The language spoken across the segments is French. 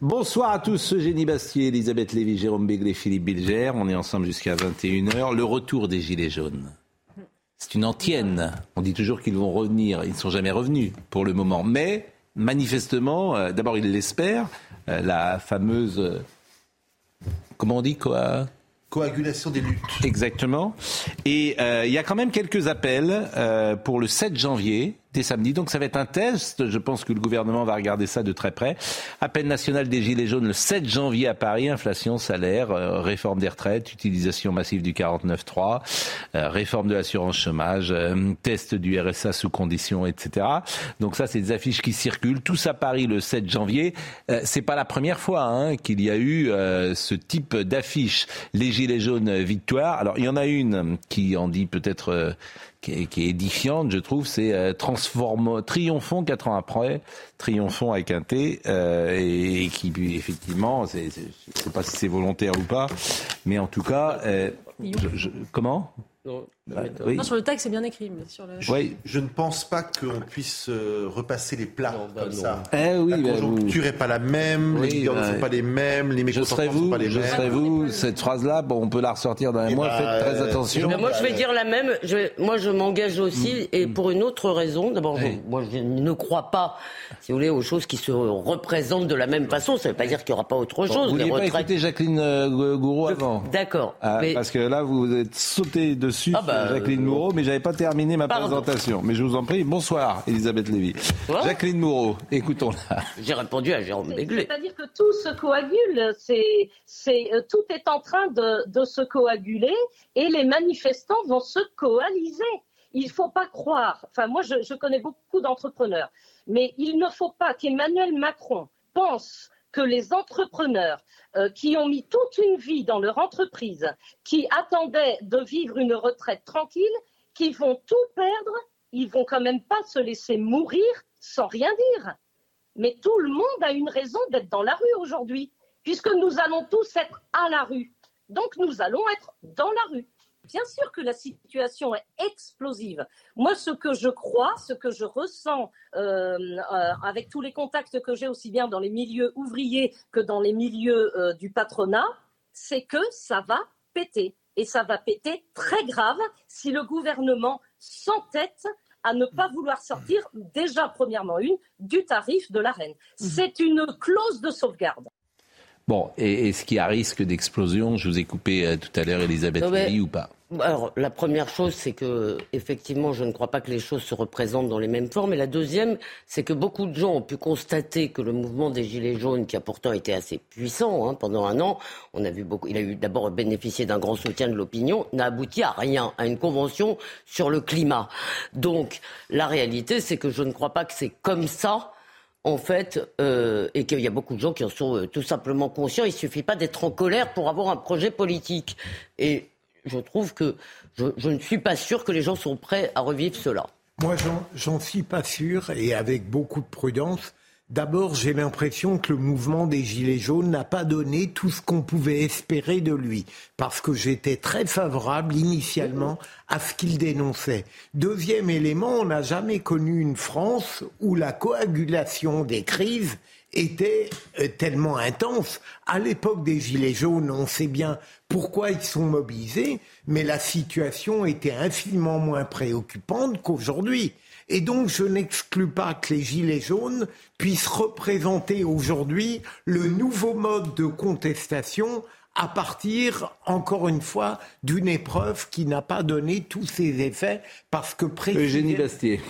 Bonsoir à tous, Eugénie Bastier, Elisabeth Lévy, Jérôme Béglé, Philippe Bilger. On est ensemble jusqu'à 21h. Le retour des Gilets jaunes. C'est une antienne. On dit toujours qu'ils vont revenir. Ils ne sont jamais revenus pour le moment. Mais manifestement, euh, d'abord ils l'espèrent, euh, la fameuse... euh, comment on dit quoi Coagulation des luttes. Exactement. Et euh, il y a quand même quelques appels euh, pour le 7 janvier, samedi. Donc ça va être un test. Je pense que le gouvernement va regarder ça de très près. Appel national des Gilets jaunes le 7 janvier à Paris. Inflation, salaire, euh, réforme des retraites, utilisation massive du 49.3, euh, réforme de l'assurance chômage, euh, test du RSA sous conditions, etc. Donc ça, c'est des affiches qui circulent. Tous à Paris le 7 janvier. Euh, c'est pas la première fois hein, qu'il y a eu ce type d'affiche. Les Gilets jaunes victoire. Alors il y en a une qui en dit peut-être qui, est, qui est édifiante, je trouve, c'est euh, transformo, triomphons quatre ans après, triomphons avec un T, euh, et, et qui effectivement, c'est, c'est, je sais pas si c'est volontaire ou pas, mais en tout cas, euh, je- je- comment? Bah, oui. Non, sur le texte, c'est bien écrit, mais sur le. Oui. Je ne pense pas qu'on puisse euh, repasser les plats comme ça. Eh oui, la bah, vous- conjoncture n'est pas la même, Oui, les leaders bah, ne sont pas les mêmes, les Je serai mécontentements ne sont vous, pas les je mêmes. serai vous. Cette phrase-là, bon, on peut la ressortir dans un Eh mois. bah, Faites très euh, attention. Moi, je vais dire la même. Je moi, je m'engage aussi, et pour une autre raison. D'abord, je- Oui. moi, je ne crois pas, si vous voulez, aux choses qui se représentent de la même façon. Ça ne veut pas dire qu'il n'y aura pas autre Bon, chose. vous vouliez pas écouter Jacqueline euh, Gouraud avant? D'accord. Ah, mais Parce que là, vous êtes sauté dessus Ah sur Jacqueline euh, Moreau, mais j'avais pas terminé ma Pardon. présentation. Mais je vous en prie, bonsoir, Elisabeth Lévy. Quoi Jacqueline Moreau, écoutons-la. j'ai répondu à Jérôme Béglé. C'est-à-dire que tout se coagule, c'est, c'est, euh, tout est en train de, de se coaguler et les manifestants vont se coaliser. Il ne faut pas croire, enfin moi je, je connais beaucoup d'entrepreneurs, mais il ne faut pas qu'Emmanuel Macron pense que les entrepreneurs euh, qui ont mis toute une vie dans leur entreprise, qui attendaient de vivre une retraite tranquille, qui vont tout perdre, ils vont quand même pas se laisser mourir sans rien dire. Mais tout le monde a une raison d'être dans la rue aujourd'hui, puisque nous allons tous être à la rue. Donc nous allons être dans la rue. Bien sûr que la situation est explosive. Moi, ce que je crois, ce que je ressens euh, euh, avec tous les contacts que j'ai aussi bien dans les milieux ouvriers que dans les milieux euh, du patronat, c'est que ça va péter. Et ça va péter très grave si le gouvernement s'entête à ne pas vouloir sortir, déjà, premièrement, une, du tarif de la reine. C'est une clause de sauvegarde. Bon, et est-ce qu'il y a risque d'explosion Je vous ai coupé euh, tout à l'heure, Elisabeth Lévy, ou pas? Alors, la première chose, c'est que, effectivement, je ne crois pas que les choses se représentent dans les mêmes formes. Et la deuxième, c'est que beaucoup de gens ont pu constater que le mouvement des Gilets jaunes, qui a pourtant été assez puissant hein, pendant un an, on a vu beaucoup, il a eu d'abord bénéficié d'un grand soutien de l'opinion, n'a abouti à rien, à une convention sur le climat. Donc, la réalité, c'est que je ne crois pas que c'est comme ça en fait, euh, et qu'il y a beaucoup de gens qui en sont euh, tout simplement conscients. Il suffit pas d'être en colère pour avoir un projet politique. Et je trouve que je, je ne suis pas sûr que les gens sont prêts à revivre cela. Moi, j'en- j'en suis pas sûr et avec beaucoup de prudence. D'abord, j'ai l'impression que le mouvement des Gilets jaunes n'a pas donné tout ce qu'on pouvait espérer de lui, parce que j'étais très favorable initialement à ce qu'il dénonçait. Deuxième élément, on n'a jamais connu une France où la coagulation des crises était euh, tellement intense. À l'époque des Gilets jaunes, on sait bien pourquoi ils sont mobilisés, mais la situation était infiniment moins préoccupante qu'aujourd'hui. Et donc, je n'exclus pas que les Gilets jaunes puissent représenter aujourd'hui le nouveau mode de contestation à partir, encore une fois, d'une épreuve qui n'a pas donné tous ses effets parce que Eugénie Bastier.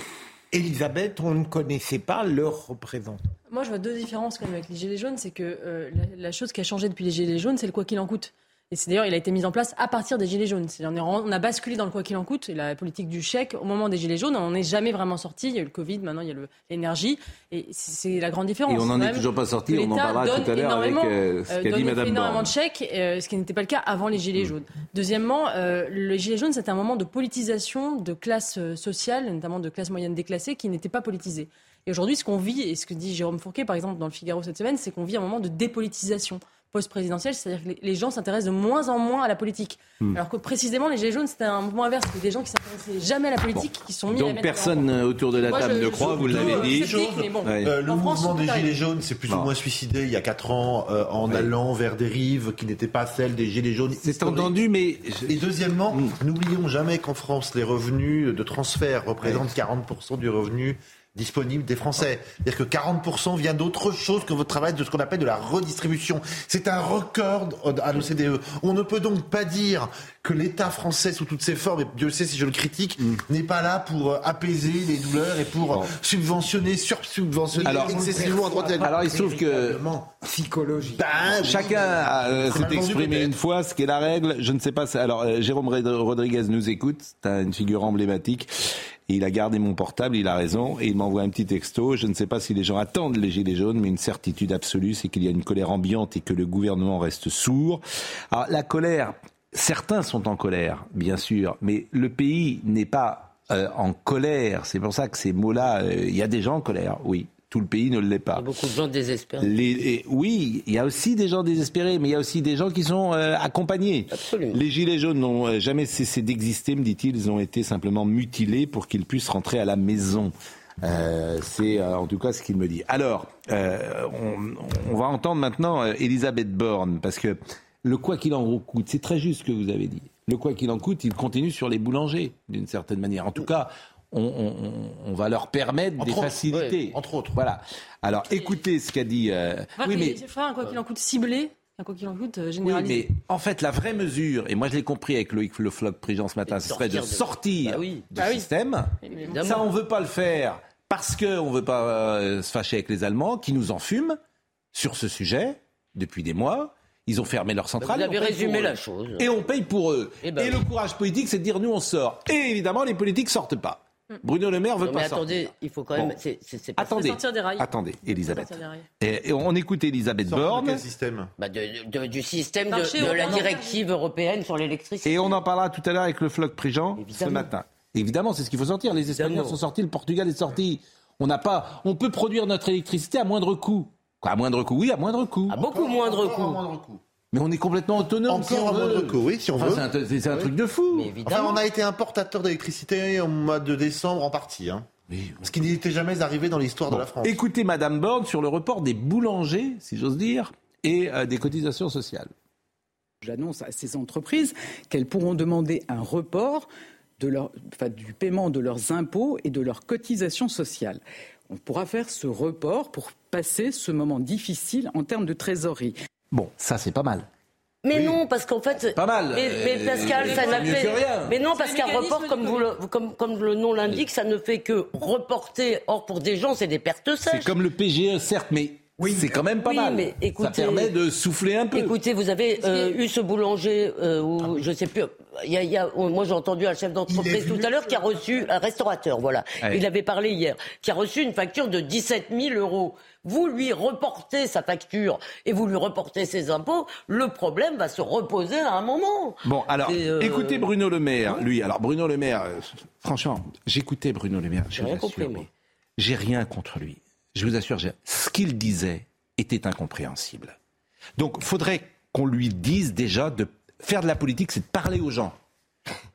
Elisabeth, on ne connaissait pas leur représentant. Moi, je vois deux différences quand même avec les Gilets jaunes. C'est que euh, la, la chose qui a changé depuis les Gilets jaunes, c'est le quoi qu'il en coûte. Et c'est d'ailleurs, il a été mis en place à partir des Gilets jaunes. On, on, a basculé dans le quoi qu'il en coûte et la politique du chèque au moment des Gilets jaunes. On n'est jamais vraiment sorti. Il y a eu le Covid, maintenant il y a l'énergie. Et c'est la grande différence. Et on n'en est toujours pas sorti. On en parlera tout à l'heure avec euh, ce qu'a dit Madame énormément de chèques, euh, ce qui n'était pas le cas avant les Gilets jaunes. Deuxièmement, euh, le Gilet jaune, c'était un moment de politisation de classe sociale, notamment de classe moyenne déclassée, qui n'était pas politisée. Et aujourd'hui, ce qu'on vit, et ce que dit Jérôme Fourquet, par exemple, dans le Figaro cette semaine, c'est qu'on vit un moment de dépolitisation post-présidentielle, c'est-à-dire que les gens s'intéressent de moins en moins à la politique. Hmm. Alors que précisément, les Gilets jaunes, c'était un mouvement inverse. C'était des gens qui s'intéressaient jamais à la politique, qui sont mis Donc personne autour de la table ne croit, vous l'avez dit. Euh, le mouvement des Gilets jaunes s'est plus ou moins suicidé il y a 4 ans euh, en allant vers des rives qui n'étaient pas celles des Gilets jaunes. C'est entendu, mais... Et deuxièmement, hmm. n'oublions jamais qu'en France, les revenus de transfert représentent 40% du revenu disponible des Français. C'est-à-dire que 40% vient d'autre chose que votre travail, de ce qu'on appelle de la redistribution. C'est un record à l'OCDE. On ne peut donc pas dire que l'État français, sous toutes ses formes, et Dieu sait si je le critique, mm. n'est pas là pour euh, apaiser les douleurs et pour subventionner, sur-subventionner excessivement à droite et Alors il se trouve que psychologie. Ben, chacun euh, s'est exprimé une fois, ce qui est la règle. Je ne sais pas. Alors euh, Jérôme Rodriguez nous écoute. C'est une figure emblématique il a gardé mon portable, il a raison, et il m'envoie un petit texto. Je ne sais pas si les gens attendent les gilets jaunes, mais une certitude absolue, c'est qu'il y a une colère ambiante et que le gouvernement reste sourd. Alors la colère, certains sont en colère, bien sûr, mais le pays n'est pas euh, en colère. C'est pour ça que ces mots-là, euh, il y a des gens en colère, oui tout le pays ne l'est pas. Il y a beaucoup de gens désespérés. Les, oui, il y a aussi des gens désespérés, mais il y a aussi des gens qui sont euh, accompagnés. Absolument. Les Gilets jaunes n'ont euh, jamais cessé d'exister, me dit-il. Ils ont été simplement mutilés pour qu'ils puissent rentrer à la maison. Euh, c'est euh, en tout cas ce qu'il me dit. Alors, on, on, va entendre maintenant Elisabeth Borne, parce que le quoi qu'il en coûte, c'est très juste ce que vous avez dit. Le quoi qu'il en coûte, il continue sur les boulangers, d'une certaine manière. En tout cas, on, va leur permettre des facilités. entre autres. Voilà. Alors, écoutez ce qu'a dit. Euh, oui, mais il un quoi qu'il en coûte ciblé. Un quoi qu'il en coûte euh, généralisé. Oui, mais en fait, la vraie mesure, et moi je l'ai compris avec Loïc Le Floc Prigent ce matin, ce serait de, sortir bah du bah système. Ça, on ne veut pas le faire parce qu'on ne veut pas euh, se fâcher avec les Allemands qui nous enfument sur ce sujet depuis des mois. Ils ont fermé leur centrale. Vous avez résumé la chose. Et on paye pour eux. Eh ben et, le courage politique, c'est de dire nous on sort. Et évidemment, les politiques sortent pas. Bruno Le Maire veut pas sortir. attendez, il faut quand même. attendez, sortir des rails. attendez, Elisabeth. Et, on écoute Elisabeth Borne. Quel système? Bah de, Du système de, la directive européenne sur l'électricité. Et on en parlera tout à l'heure avec le floc Prigent ce matin. Évidemment, c'est ce qu'il faut sortir. Les Espagnols sont sortis, le Portugal est sorti. On n'a pas. On peut produire notre électricité à moindre coût. Quoi, à moindre coût, oui, à moindre coût. À beaucoup moindre coût. moindre coût. Mais on est complètement autonome. Encore si moindre coût, oui, si on veut. C'est un, truc de fou. Enfin, on a été importateur d'électricité au mois de décembre en partie. Hein. Ce qui n'était jamais arrivé dans l'histoire de la France. Écoutez Madame Borne sur le report des boulangers, si j'ose dire, et euh, des cotisations sociales. J'annonce à ces entreprises qu'elles pourront demander un report de leur, du paiement de leurs impôts et de leurs cotisations sociales. On pourra faire ce report pour passer ce moment difficile en termes de trésorerie. Bon, ça c'est pas mal. Mais non, parce qu'en fait. Pas mal. Mais, Pascal, ça n'a fait. Mais non, parce qu'un report, comme, vous le, comme, comme le nom l'indique, ça ne fait que reporter. Or, pour des gens, c'est des pertes sèches. C'est comme le PGE, certes, mais oui, c'est quand même pas mal. Mais ça permet de souffler un peu. Écoutez, vous avez euh, eu ce boulanger, euh, où, ah je sais plus. Il y a, y a, moi, j'ai entendu un chef d'entreprise tout à l'heure qui a reçu un restaurateur, voilà. Il avait parlé hier, qui a reçu une facture de 17 000 euros vous lui reportez sa facture et vous lui reportez ses impôts, le problème va se reposer à un moment. Bon, alors, euh, écoutez Bruno Le Maire, lui. Alors, Bruno Le Maire, euh, franchement, j'écoutais Bruno Le Maire. J'ai rien compris, J'ai rien contre lui. Je vous assure, ce qu'il disait était incompréhensible. Donc, faudrait qu'on lui dise déjà de faire de la politique, c'est de parler aux gens.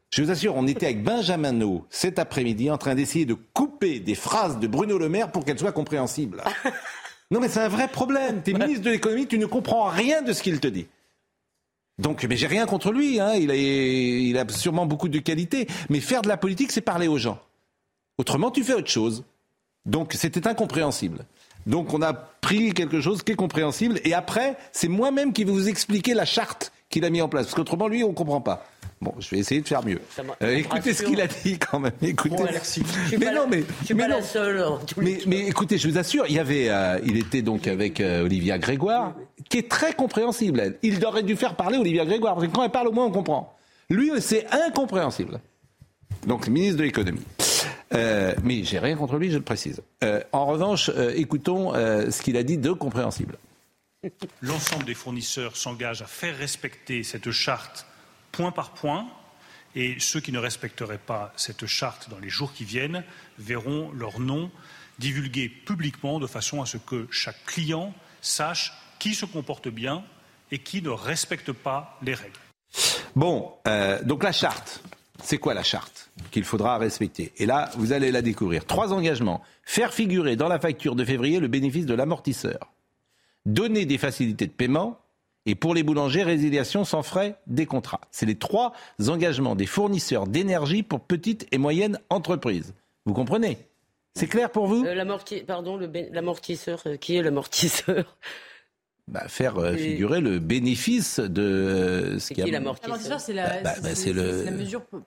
Je vous assure, on était avec Benjamin No cet après-midi en train d'essayer de couper des phrases de Bruno Le Maire pour qu'elles soient compréhensibles. Non, mais c'est un vrai problème. Tu es ministre de l'économie, tu ne comprends rien de ce qu'il te dit. Donc, mais j'ai rien contre lui. Hein. Il, a, il a sûrement beaucoup de qualités. Mais faire de la politique, c'est parler aux gens. Autrement, tu fais autre chose. Donc, c'était incompréhensible. Donc, on a pris quelque chose qui est compréhensible. Et après, c'est moi-même qui vais vous expliquer la charte qu'il a mis en place. Parce qu'autrement, lui, on ne comprend pas. Bon, je vais essayer de faire mieux. Euh, écoutez ce qu'il a dit quand même. Écoutez. Bon, merci. Mais non, mais- je suis mais pas non. la seule. les Mais, écoutez, je vous assure, il y avait, euh, il était donc avec euh, Olivia Grégoire, qui est très compréhensible. elle. Il aurait dû faire parler Olivia Grégoire, parce que quand elle parle, au moins on comprend. Lui, c'est incompréhensible. Donc, ministre de l'économie. Euh, mais j'ai rien contre lui, je le précise. Euh, en revanche, euh, écoutons ce qu'il a dit de compréhensible. L'ensemble des fournisseurs s'engagent à faire respecter cette charte point par point et ceux qui ne respecteraient pas cette charte dans les jours qui viennent verront leur nom divulgué publiquement de façon à ce que chaque client sache qui se comporte bien et qui ne respecte pas les règles. Bon, donc la charte, c'est quoi la charte qu'il faudra respecter? Et là, vous allez la découvrir. Trois engagements. Faire figurer dans la facture de février le bénéfice de l'amortisseur. Donner des facilités de paiement. Et pour les boulangers, résiliation sans frais des contrats. C'est les trois engagements des fournisseurs d'énergie pour petites et moyennes entreprises. Vous comprenez? C'est clair pour vous? Euh, Pardon, l'amortisseur. euh, qui est l'amortisseur? Bah, Faire euh, Et- figurer le bénéfice de euh, ce C'est qui a... qui l'amortisseur c'est la, Bah, bah, le- la mesure pour,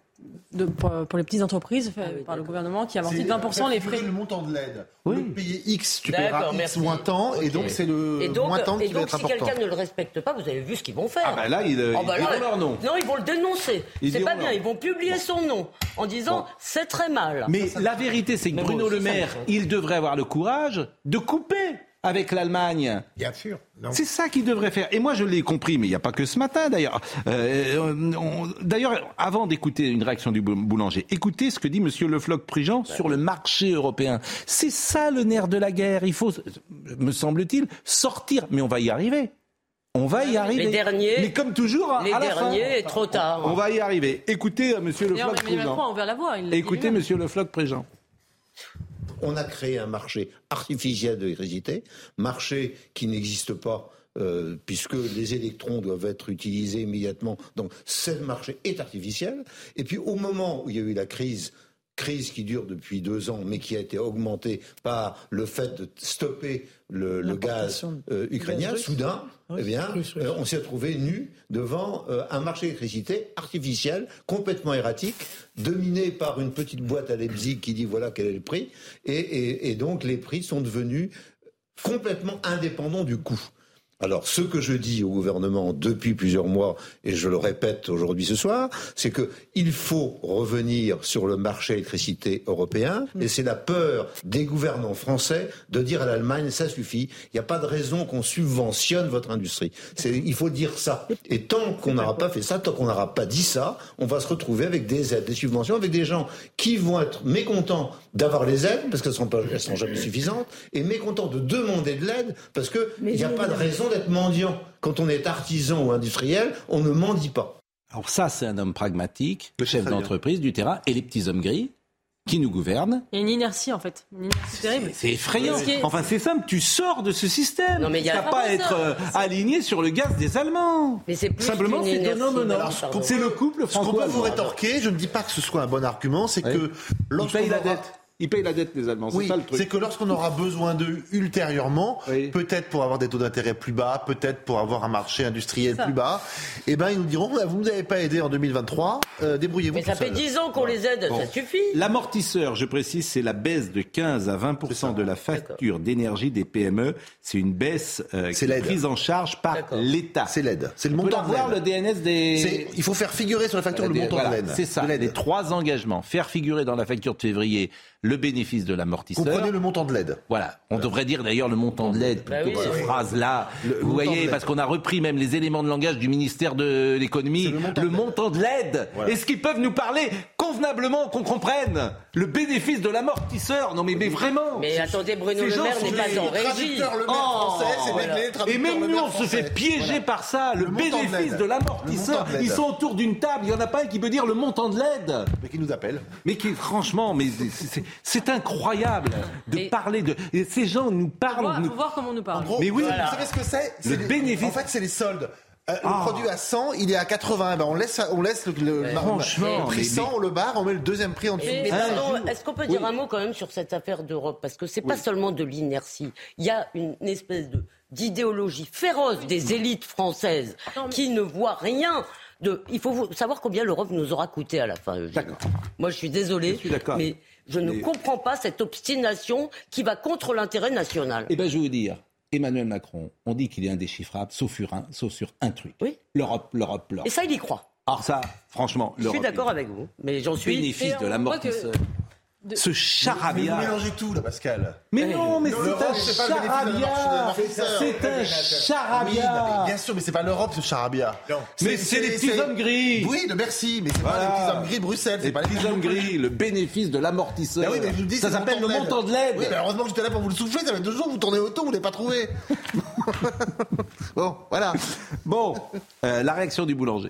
de- pour- pour les petites entreprises faite Ah oui, par le gouvernement qui amortit C'est 20% les frais. le montant de l'aide. Oui. De payer X, tu paieras X merci. moins tant, et donc c'est le Et donc, moins tant et qui va donc être si important. quelqu'un ne le respecte pas, vous avez vu ce qu'ils vont faire. Ah bah là, ils, Oh ils là, diront leur nom. Non, ils vont le dénoncer. C'est pas bien. Ils vont publier son nom en disant Bon. c'est très mal. Mais la vérité, c'est que Bruno Le Maire, il devrait avoir le courage de couper avec l'Allemagne. Bien sûr. C'est ça qu'il devrait faire. Et moi, je l'ai compris, mais il n'y a pas que ce matin, d'ailleurs. Euh, on- D'ailleurs, avant d'écouter une réaction du bou- boulanger, écoutez ce que dit Monsieur Le Floch-Prigent sur le marché européen. C'est ça le nerf de la guerre. Il faut, me semble-t-il, sortir. Mais on va y arriver. On va y arriver. derniers- Mais comme toujours, à Les à la fin. derniers, est trop tard. On va y arriver. Écoutez, euh, Monsieur Le Floch-Prigent. Écoutez. Monsieur Le Floch-Prigent. On a créé un marché artificiel de l'électricité, marché qui n'existe pas. euh, puisque les électrons doivent être utilisés immédiatement. Donc, ce marché est artificiel. Et puis, au moment où il y a eu la crise, crise qui dure depuis deux ans, mais qui a été augmentée par le fait de stopper le, le gaz euh, ukrainien, gaz soudain, Oui, eh bien, russe, russe. euh, on s'est retrouvé nu devant euh, un marché d'électricité artificiel, complètement erratique, dominé par une petite boîte à Leipzig qui dit voilà quel est le prix, et, et- et donc les prix sont devenus complètement indépendants du coût. Alors, ce que je dis au gouvernement depuis plusieurs mois, et je le répète aujourd'hui ce soir, c'est que il faut revenir sur le marché électricité européen, et c'est la peur des gouvernants français de dire à l'Allemagne, ça suffit, il n'y a pas de raison qu'on subventionne votre industrie. Il faut dire ça. Et tant qu'on n'aura pas fait ça, tant qu'on n'aura pas dit ça, on va se retrouver avec des aides, des subventions, avec des gens qui vont être mécontents d'avoir les aides, parce qu'elles ne sont, pas- elles sont jamais suffisantes, et mécontents de demander de l'aide, parce qu'il n'y a pas de raison d'être mendiant. Quand on est artisan ou industriel, on ne mendie pas. Alors ça, c'est un homme pragmatique, C'est chef d'entreprise du terrain, et les petits hommes gris qui nous gouvernent. Il y a une inertie en fait, une inertie terrible. C'est effrayant. Ce qui est- Enfin, c'est simple, tu sors de ce système. Non, mais il a- pas à être ça, euh, aligné sur le gaz des Allemands. Mais c'est plus Simplement, c'est inertie. non, non, non. Alors, pardon. C'est le couple Ce qu'on peut vous rétorquer, je ne dis pas que ce soit un bon argument, c'est Oui. que lorsqu'on aura- dette. Ils payent la dette, les Allemands. C'est Oui, ça le truc. c'est que lorsqu'on aura besoin d'eux ultérieurement, Oui. peut-être pour avoir des taux d'intérêt plus bas, peut-être pour avoir un marché industriel Ça. plus bas, eh ben ils nous diront bah, vous ne nous avez pas aidé en 2023, euh, débrouillez-vous. Mais ça fait seul. 10 ans qu'on les aide, Bon. ça suffit. L'amortisseur, je précise, c'est la baisse de 15 à 20 de la facture d'énergie des PME. C'est une baisse euh, qui C'est est prise en charge par l'État. C'est l'aide, c'est le On peut montant de avoir le. DNS des. C'est- Il faut faire figurer sur la facture le Des- montant voilà, de l'aide. C'est ça. de. Les trois engagements. Faire figurer dans la facture de février le bénéfice de l'amortisseur. Comprenez le montant de l'aide. Voilà. On devrait dire d'ailleurs le montant de l'aide Bah plutôt oui. que ces Oui. phrases-là. Le- le Vous voyez, parce qu'on a repris même les éléments de langage du ministère de l'économie. Le montant Le de l'aide. montant de l'aide. Voilà. Est-ce qu'ils peuvent nous parler convenablement, qu'on comprenne le bénéfice de l'amortisseur? Non mais, mais vraiment. Mais attendez, Bruno Le Maire n'est pas en régie. traducteur le Oh, français, c'est voilà. les Et même nous, on se fait piéger Voilà. par ça, le, Le bénéfice de l'amortisseur. Ils sont autour d'une table, il n'y en a pas un qui peut dire le montant de l'aide. Mais qui nous appelle Mais qui, franchement, mais c'est- c'est- incroyable de Et- parler de. et ces gens nous Il parlent. faut nous- voir comment on nous En parle. gros, Mais oui. vous savez ce que c'est C'est Le les- bénéfice. En fait, c'est les soldes. Euh, le Ah. produit à 100, il est à 80. Ben, on laisse, on laisse le, le, le prix mais- 100, on le barre, on met le deuxième prix en dessous. Mais, mais pardon, jour. est-ce qu'on peut dire Oui. un mot quand même sur cette affaire d'Europe? Parce que c'est pas seulement de l'inertie. Il y a une espèce de d'idéologie féroce des élites françaises qui ne voient rien. De... Il faut savoir combien l'Europe nous aura coûté à la fin. D'accord. Moi, je suis désolé, mais je ne comprends pas cette obstination qui va contre l'intérêt national. Eh bien, je vais vous dire, Emmanuel Macron, on dit qu'il est indéchiffrable, sauf sur un, sauf sur un truc. Oui. L'Europe, l'Europe, l'Europe. Et ça, il y croit. Alors ça, franchement, je suis d'accord avec vous, mais j'en suis. Bénéfice de l'amortisseur. Ce charabia. Vous mélangez tout, là, Pascal. Mais non, mais c'est un charabia. C'est un charabia. bien sûr, mais c'est pas l'Europe, ce charabia. Mais c'est les petits hommes gris. Oui, le merci, mais c'est pas les petits hommes gris de Bruxelles. Les petits hommes gris, le bénéfice de l'amortisseur. oui, mais je vous dis, ça s'appelle le montant de l'aide. Oui, mais heureusement que j'étais là pour vous le souffler. Ça fait deux jours, vous tournez autour, vous l'avez pas trouvé. bon, voilà. Bon, euh, la réaction du boulanger.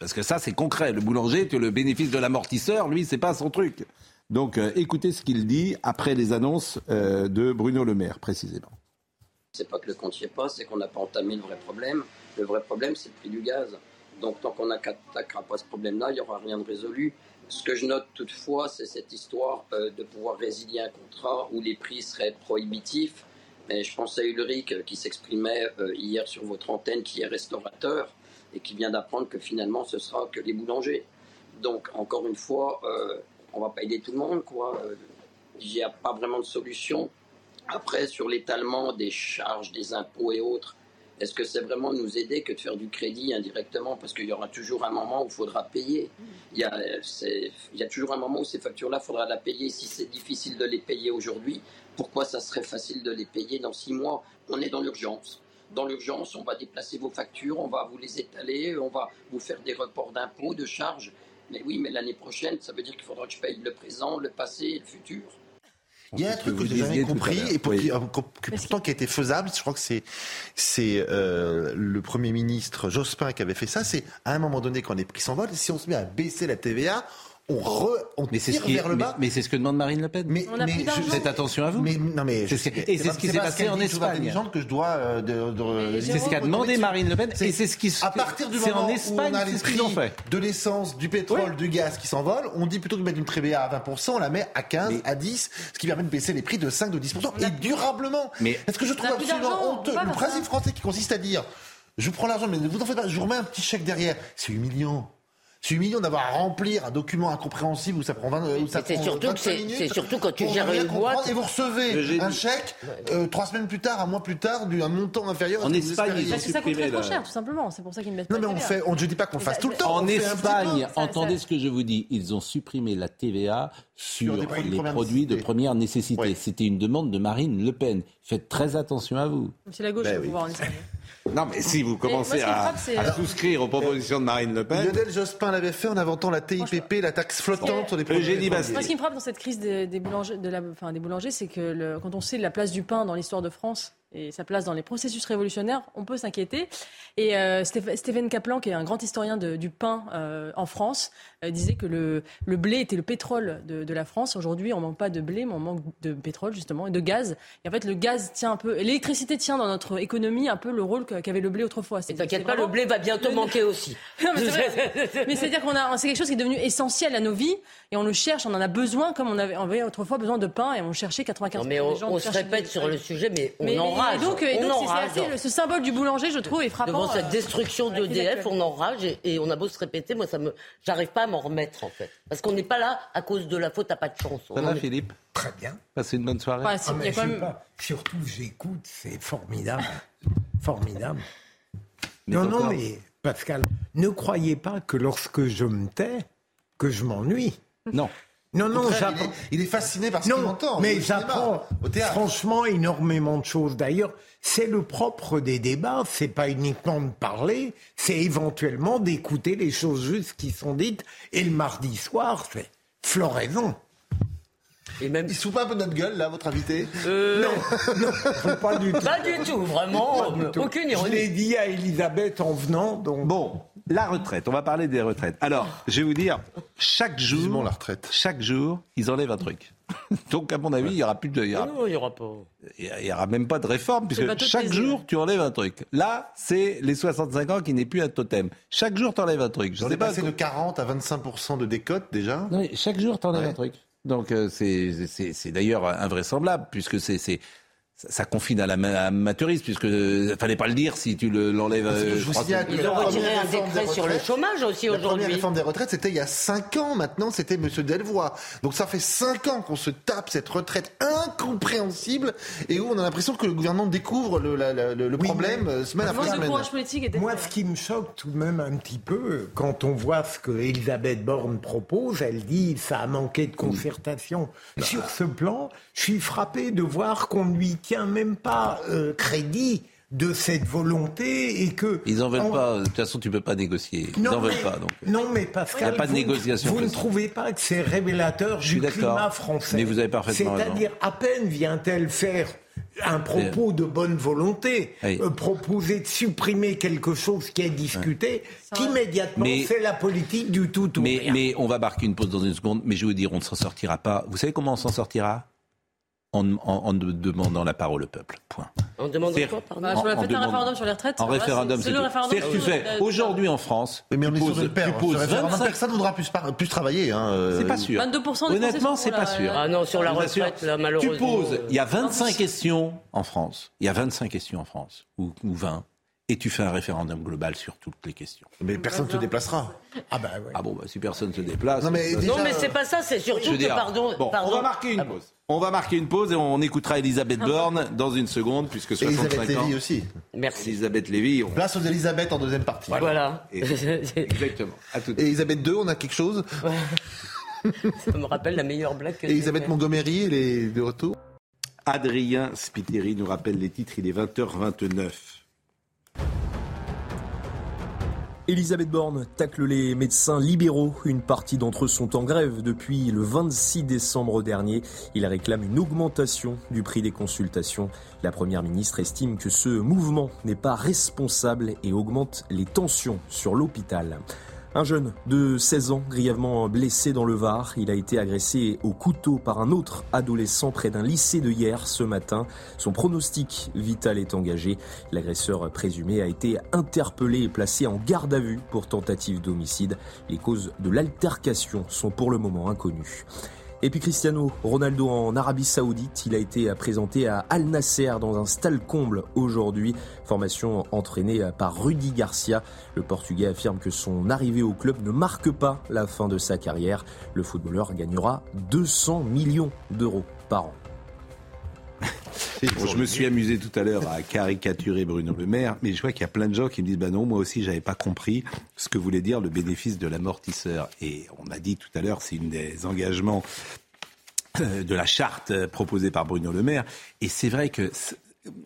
Parce que ça, c'est concret. Le boulanger, tu le bénéfice de l'amortisseur, lui, c'est pas son truc. Donc euh, écoutez ce qu'il dit après les annonces euh, de Bruno Le Maire, précisément. C'est pas que le compte n'y est pas, c'est qu'on n'a pas entamé le vrai problème. Le vrai problème, c'est le prix du gaz. Donc tant qu'on n'attaquera pas ce problème-là, il n'y aura rien de résolu. Ce que je note toutefois, c'est cette histoire euh, de pouvoir résilier un contrat où les prix seraient prohibitifs. Mais je pense à Ulrich qui s'exprimait hier sur votre antenne, qui est restaurateur et qui vient d'apprendre que finalement ce sera que les boulangers. Donc encore une fois, on va pas aider tout le monde, quoi. Il n'y a pas vraiment de solution. Après, sur l'étalement des charges, des impôts et autres, est-ce que c'est vraiment nous aider que de faire du crédit indirectement? Parce qu'il y aura toujours un moment où il faudra payer. Il y, a, il y a toujours un moment où ces factures-là, il faudra la payer. Si c'est difficile de les payer aujourd'hui, pourquoi ça serait facile de les payer dans six mois? On est dans l'urgence. Dans l'urgence, on va déplacer vos factures, on va vous les étaler, on va vous faire des reports d'impôts, de charges. Mais oui, mais l'année prochaine, ça veut dire qu'il faudra que je paye le présent, le passé et le futur. Il y a un truc que, je n'ai jamais compris et pour qui, pourtant qui a été faisable, je crois que c'est c'est euh, le Premier ministre Jospin qui avait fait ça, c'est à un moment donné quand les prix s'envolent, si on se met à baisser la TVA, on, re, on mais tire ce qui, vers le bas. Mais, c'est ce que demande Marine Le Pen. Mais, on a mais plus faites attention à vous. Mais, non, mais c'est ce, et c'est ce qui s'est passé en Espagne. que je dois. Euh, de, de, c'est ce qu'a demandé Marine Le Pen. Et c'est ce qui à partir du moment en Espagne, où on a les prix fait. de l'essence, du pétrole, du gaz qui s'envolent, on dit plutôt que de mettre une TVA à 20%, on la met à 15, à 10, ce qui permet de baisser les prix de 5, de 10% et durablement. Mais est-ce que je trouve absolument honteux le principe français qui consiste à dire je prends l'argent, mais vous en faites pas, je vous remets un petit chèque derrière. C'est humiliant. C'est humiliant d'avoir à remplir un document incompréhensible où ça prend 20 où ça C'est surtout, que c'est surtout quand tu gères une boîte. Et vous recevez un chèque euh, trois semaines plus tard, un mois plus tard, d'un montant inférieur. En Espagne, ils ont ça coûterait trop cher, tout simplement. C'est pour ça qu'ils mettent Non, mais on fait, on, je dis pas qu'on fasse tout le temps. En Espagne, entendez ce que je vous dis, ils ont supprimé la TVA sur, les produits de première nécessité. C'était une demande de Marine Le Pen. Faites très attention à vous. C'est la gauche, ben vous voir en Espagne. Non, mais si vous commencez à, souscrire aux propositions de Marine Le Pen. Lionel Jospin l'avait fait en inventant la TIPP, la taxe flottante sur les produits. Moi, ce qui me frappe dans cette crise des, boulangers, de la, enfin, des boulangers, c'est que le, quand on sait la place du pain dans l'histoire de France, et sa place dans les processus révolutionnaires, on peut s'inquiéter. Et euh, Stephen Kaplan, qui est un grand historien du pain euh, en France, euh, disait que le, le, blé était le pétrole de, de la France. Aujourd'hui, on manque pas de blé, mais on manque de pétrole justement et de gaz. Et en fait, le gaz tient un peu, l'électricité tient dans notre économie un peu le rôle qu'avait le blé autrefois. T'inquiète pas, le blé va bientôt manquer aussi. mais c'est-à-dire qu'on a, c'est quelque chose qui est devenu essentiel à nos vies et on le cherche, on en a besoin comme on avait, on avait autrefois besoin de pain et on cherchait 95 non, mais on, on se répète sur le sujet, mais on en et donc, ce symbole du boulanger, je trouve, est frappant. Devant cette euh, destruction d'EDF, on enrage et, on a beau se répéter, moi, ça me, j'arrive pas à m'en remettre, en fait. Parce qu'on n'est pas là à cause de la faute à pas de chance. Ça va, Philippe Très bien. Passez une bonne soirée. Ah, Surtout, j'écoute, c'est formidable. formidable. non, non, mais Pascal, ne croyez pas que lorsque je me tais, que je m'ennuie. Non. Non, non, il est, fasciné par ce qu'il entend. Mais j'apprends franchement énormément de choses. D'ailleurs, c'est le propre des débats. C'est pas uniquement de parler, c'est éventuellement d'écouter les choses justes qui sont dites. Et le mardi soir, c'est floraison. Et même... Il se fout pas un peu de notre gueule, là, votre invité euh... Non, non, pas du tout. Pas du tout, vraiment. Aucune ironie. Je l'ai dit à Elisabeth en venant, donc... Bon, la retraite, on va parler des retraites. Alors, je vais vous dire, chaque jour, la retraite. chaque jour, ils enlèvent un truc. Donc, à mon avis, il y aura plus de. Il y aura, non, il y aura pas. Il y aura même pas de réforme, puisque chaque jour, tu enlèves un truc. Là, c'est les 65 ans qui n'est plus un totem. Chaque jour, tu enlèves un truc. Je sais pas. passé de 40 à 25% de décote déjà? Non, chaque jour, tu enlèves un truc. Donc, euh, c'est d'ailleurs invraisemblable, puisque c'est ça, ça confine à l'amateurisme, puisque euh, fallait pas le dire si tu le- l'enlèves. euh, Je vous signale que Ils ont retiré un décret sur le chômage aussi La première aujourd'hui. réforme des retraites, c'était il y a 5 ans. Maintenant, c'était M. Delvoye. Donc ça fait 5 ans qu'on se tape cette retraite incompréhensible et où on a l'impression que le gouvernement découvre le, la- la- le- le Oui, problème euh, semaine Le après de semaine. courage politique était. Moi, ce qui me choque tout de même un petit peu, quand on voit ce que Elisabeth Borne propose, elle dit ça a manqué de concertation. Sur ce plan, je suis frappé de voir qu'on ne lui tient même pas euh, crédit de cette volonté et que Ils en veulent en- pas. De toute façon, tu peux pas négocier. Ils en veulent pas. Donc. non, mais Pascal, Il a pas de vous- négociation Vous ne trouvez pas que c'est révélateur du climat français Mais vous avez parfaitement raison. C'est-à-dire, à peine vient-elle faire un propos de bonne volonté, Oui. euh, proposer de supprimer quelque chose qui est discuté, qu'immédiatement Mais- c'est la politique du tout ou Mais, rien. mais on va marquer une pause dans une seconde. Mais je vais vous dire, on ne s'en sortira pas. Vous savez comment on s'en sortira? En, en- en de- demandant la parole au peuple. Point. On demande C'est- quoi, pardon je En- voulais en faire un demandant- référendum sur les retraites. En référendum, c'est c'est le tout. référendum. C'est ce que tu fais. Aujourd'hui en France, mais on tu est sur poses, père. tu Sur poses le référendum, 25 personne ne voudra plus, plus travailler. Hein, euh, C'est pas sûr. 22% des Honnêtement, c'est pas sûr. Ah non, sur la retraite, là, Tu malheureusement. poses, il y a euh, 25 questions en France. Il y a 25 questions en France, ou, ou 20. Et tu fais un référendum global sur toutes les questions. Mais personne ne se déplacera. Ah bah ouais. Ah bon, bah, si personne se déplace. Non, mais ça- déjà- Non, mais c'est pas ça, c'est surtout que, dire, pardon, bon, pardon. on va marquer une Ah bon. pause. On va marquer une pause et on écoutera Elisabeth Borne dans une seconde, puisque Et 65 Elisabeth ans. Lévy aussi. Merci. Elisabeth Lévy. on- Place aux Elisabeth en deuxième partie. Voilà. Et- Exactement. À tout Et. Elisabeth II, on a quelque chose. ça me rappelle la meilleure blague que Elisabeth. Montgomery, elle est de retour. Adrien Spiteri nous rappelle les titres. Il est 20h29. Elisabeth Borne tacle les médecins libéraux. Une partie d'entre eux sont en grève depuis le 26 décembre dernier. Ils réclament une augmentation du prix des consultations. La Première ministre estime que ce mouvement n'est pas responsable et augmente les tensions sur l'hôpital. Un jeune de 16 ans, grièvement blessé dans le Var, il a été agressé au couteau par un autre adolescent près d'un lycée de hier ce matin. Son pronostic vital est engagé. L'agresseur présumé a été interpellé et placé en garde à vue pour tentative d'homicide. Les causes de l'altercation sont pour le moment inconnues. Et puis Cristiano Ronaldo en Arabie Saoudite, il a été présenté à Al Nasser dans un stade comble aujourd'hui. Formation entraînée par Rudy Garcia. Le Portugais affirme que son arrivée au club ne marque pas la fin de sa carrière. Le footballeur gagnera 200 millions d'euros par an. Bon, je me suis amusé tout à l'heure à caricaturer Bruno Le Maire, mais je vois qu'il y a plein de gens qui me disent bah non, moi aussi j'avais pas compris ce que voulait dire le bénéfice de l'amortisseur. Et on a dit tout à l'heure, c'est une des engagements euh, de la charte euh, proposée par Bruno Le Maire. Et c'est vrai que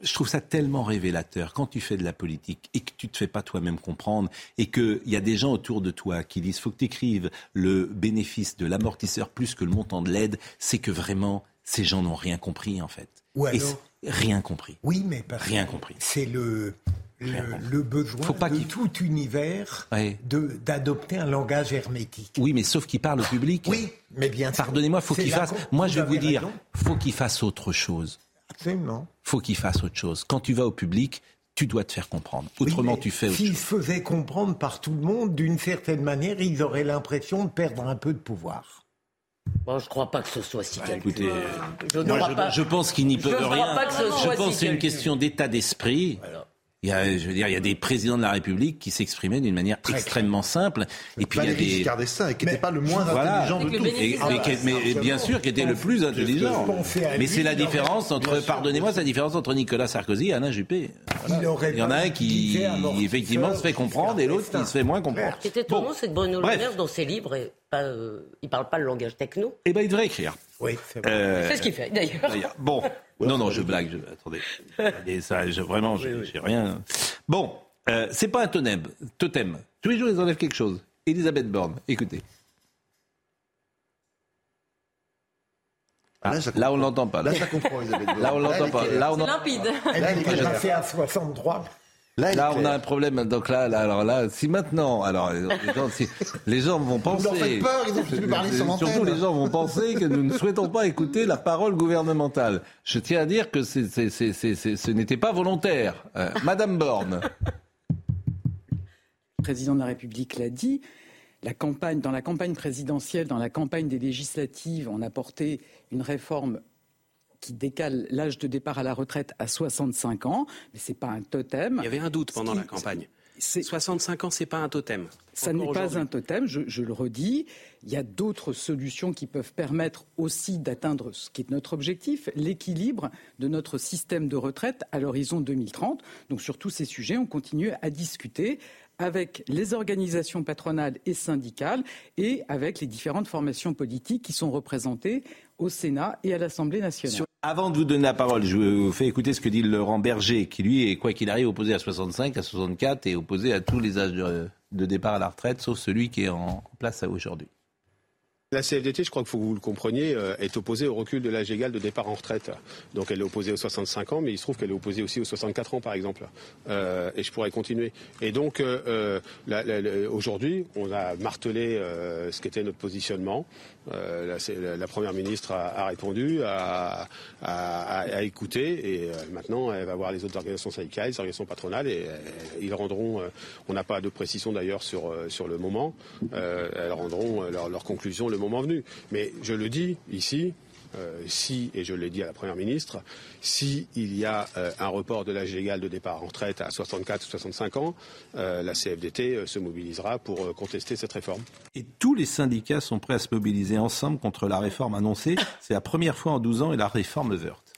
je trouve ça tellement révélateur quand tu fais de la politique et que tu te fais pas toi-même comprendre et qu'il y a des gens autour de toi qui disent faut que tu écrives le bénéfice de l'amortisseur plus que le montant de l'aide, c'est que vraiment ces gens n'ont rien compris en fait. Ou alors- rien compris. Oui, mais parce Rien que compris. C'est le, le, le besoin Faut pas de tout univers Ouais. de d'adopter un langage hermétique. Oui, mais sauf qu'il parle au public. Oui, mais bien sûr. Pardonnez-moi, faut qu'il fasse. Moi, je vais vous dire, raison. faut qu'il fasse autre chose. Absolument. Faut qu'il fasse autre chose. Quand tu vas au public, tu dois te faire comprendre. Autrement, tu fais S'ils se faisaient comprendre par tout le monde, d'une certaine manière, ils auraient l'impression de perdre un peu de pouvoir. Bon, je crois pas que ce soit si calculé. Écoutez, Je ne moi, je, pas. je pense qu'ils n'y Je peuvent rien. je pense que si c'est une question d'état d'esprit. Il y a, je veux dire, il y a des présidents de la République qui s'exprimaient d'une manière extrêmement simple. Et puis il y a des d'Estaing, qui n'était pas le moins Voilà. intelligent de tous. Et- Ah mais, bah, bien sûr, qui était le plus intelligent. Mais c'est la différence entre, pardonnez-moi, c'est la différence entre Nicolas Sarkozy et Alain Juppé. Il, y en a un qui, effectivement, se fait comprendre et l'autre qui se fait moins comprendre. Ce qui est étonnant, Bon. c'est que Bruno Le. Maire, dans ses livres, pas, euh, il parle pas le langage techno. Eh ben, il devrait écrire. Oui, c'est vrai. Euh, C'est ce qu'il fait, d'ailleurs. Bon. Non, non, je blague. Je... Attendez. Ça, je- vraiment, j'ai rien. Bon, euh, c'est pas un totem. totem. Tous les jours, ils enlèvent quelque chose. Elisabeth Borne, écoutez. Ah, Là, ça là, on l'entend pas. Là, Là, ça comprend, Elisabeth Borne. Là, on l'entend pas. Là, on C'est limpide. Elle Là, est elle est à 63. Là, on a un problème. Donc là, là, alors là, si maintenant, alors les gens, si- les gens vont penser. leur faites peur, ils ont plus parler sur l'antenne. Surtout, les gens vont penser que nous ne souhaitons pas écouter la parole gouvernementale. Je tiens à dire que c'est- c'est- c'est- c'est- c'est- ce n'était pas volontaire. Euh, Madame Borne. Le président de la République l'a dit. La campagne, dans la campagne présidentielle, dans la campagne des législatives, on a porté une réforme qui décale l'âge de départ à la retraite à 65 ans, mais c'est pas un totem. Il y avait un doute pendant la campagne. 65 ans, c'est pas un totem. Ça n'est pas un totem, je, je, le redis. Il y a d'autres solutions qui peuvent permettre aussi d'atteindre ce qui est notre objectif, l'équilibre de notre système de retraite à l'horizon 2030. Donc sur tous ces sujets, on continue à discuter avec les organisations patronales et syndicales et avec les différentes formations politiques qui sont représentées au Sénat et à l'Assemblée nationale. Avant de vous donner la parole, je vous fais écouter ce que dit Laurent Berger, qui lui est, quoi qu'il arrive, opposé à 65, à 64 et opposé à tous les âges de, de départ à la retraite, sauf celui qui est en place aujourd'hui. La CFDT, je crois qu'il faut que vous le compreniez, euh, est opposée au recul de l'âge égal de départ en retraite. Donc elle est opposée aux 65 ans, mais il se trouve qu'elle est opposée aussi aux 64 ans, par exemple. Euh, et je pourrais continuer. Et donc euh, aujourd'hui, on a martelé euh, ce qu'était notre positionnement. Euh, la, la, première ministre a, a répondu, a, a, a, écouté, et maintenant elle va voir les autres organisations syndicales, les organisations patronales, et ils rendront. on n'a pas de précision d'ailleurs sur sur le moment. elles rendront leur, leur conclusion le moment venu. Mais je le dis ici, euh, si, et je l'ai dit à la Première ministre, s'il y a euh, un report de l'âge légal de départ en retraite à 64 ou 65 ans, euh, la CFDT euh, se mobilisera pour euh, contester cette réforme. Et tous les syndicats sont prêts à se mobiliser ensemble contre la réforme annoncée. C'est la première fois en 12 ans et la réforme Wörth.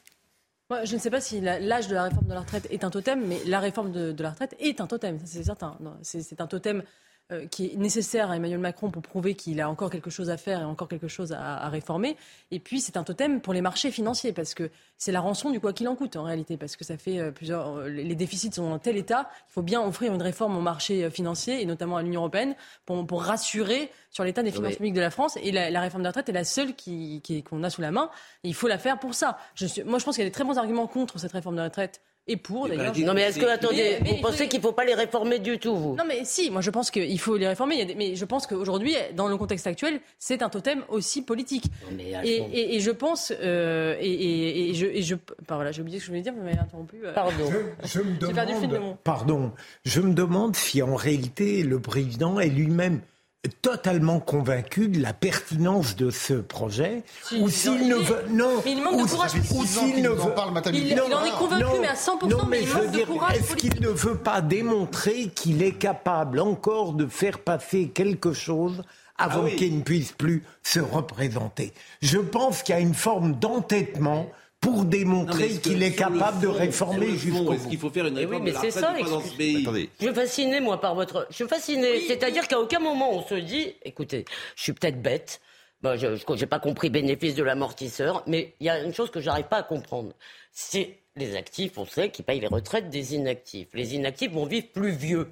Moi, je ne sais pas si l'âge de la réforme de la retraite est un totem, mais la réforme de, de la retraite est un totem, c'est certain. C'est un totem euh, qui est nécessaire à Emmanuel Macron pour prouver qu'il a encore quelque chose à faire et encore quelque chose à, à réformer. Et puis, c'est un totem pour les marchés financiers, parce que c'est la rançon du quoi qu'il en coûte, en réalité, parce que ça fait euh, plusieurs. Euh, les déficits sont en tel état qu'il faut bien offrir une réforme au marché financier, et notamment à l'Union européenne, pour, pour, rassurer sur l'état des finances oui. publiques de la France. Et la, la, réforme de la retraite est la seule qu'on qui, qu'on a sous la main. Et il faut la faire pour ça. Je suis, moi, je pense qu'il y a des très bons arguments contre cette réforme de retraite et pour d'ailleurs. Non mais est-ce que attendez, mais, mais, vous pensez qu'il ne faut pas les réformer du tout vous? Non mais si, moi je pense qu'il faut les réformer, des, mais je pense qu'aujourd'hui dans le contexte actuel, c'est un totem aussi politique. Mais, et, et, et, je pense euh, et, et, je et je enfin, voilà, j'ai oublié ce que je voulais dire, vous m'avez interrompu. Euh, Pardon. Je, je me demande Pardon, je me demande si en réalité le président est lui-même totalement convaincu de la pertinence de ce projet si, ou s'il ne veut non mais il manque ou, de courage ou s'il ne veut il, il, il, en est convaincu non, mais à 100% non, mais, mais il manque dire, de courage est-ce qu'il ne veut pas démontrer qu'il est capable encore de faire passer quelque chose avant ah oui. qu'il ne puisse plus se représenter? Je pense qu'il y a une forme d'entêtement pour démontrer qu'il est capable fond, de réformer jusqu'au bout. Est-ce qu'il faut faire une réforme oui, mais c'est ça, dans ce pays Attendez. Je suis fasciné, moi, par votre... Je suis fasciné. Oui, C'est-à-dire oui. qu'à aucun moment, on se dit, écoutez, je suis peut-être bête, bon, je n'ai pas compris bénéfice de l'amortisseur, mais il y a une chose que j'arrive pas à comprendre. C'est les actifs, on sait qu'ils payent les retraites des inactifs. Les inactifs vont vivre plus vieux.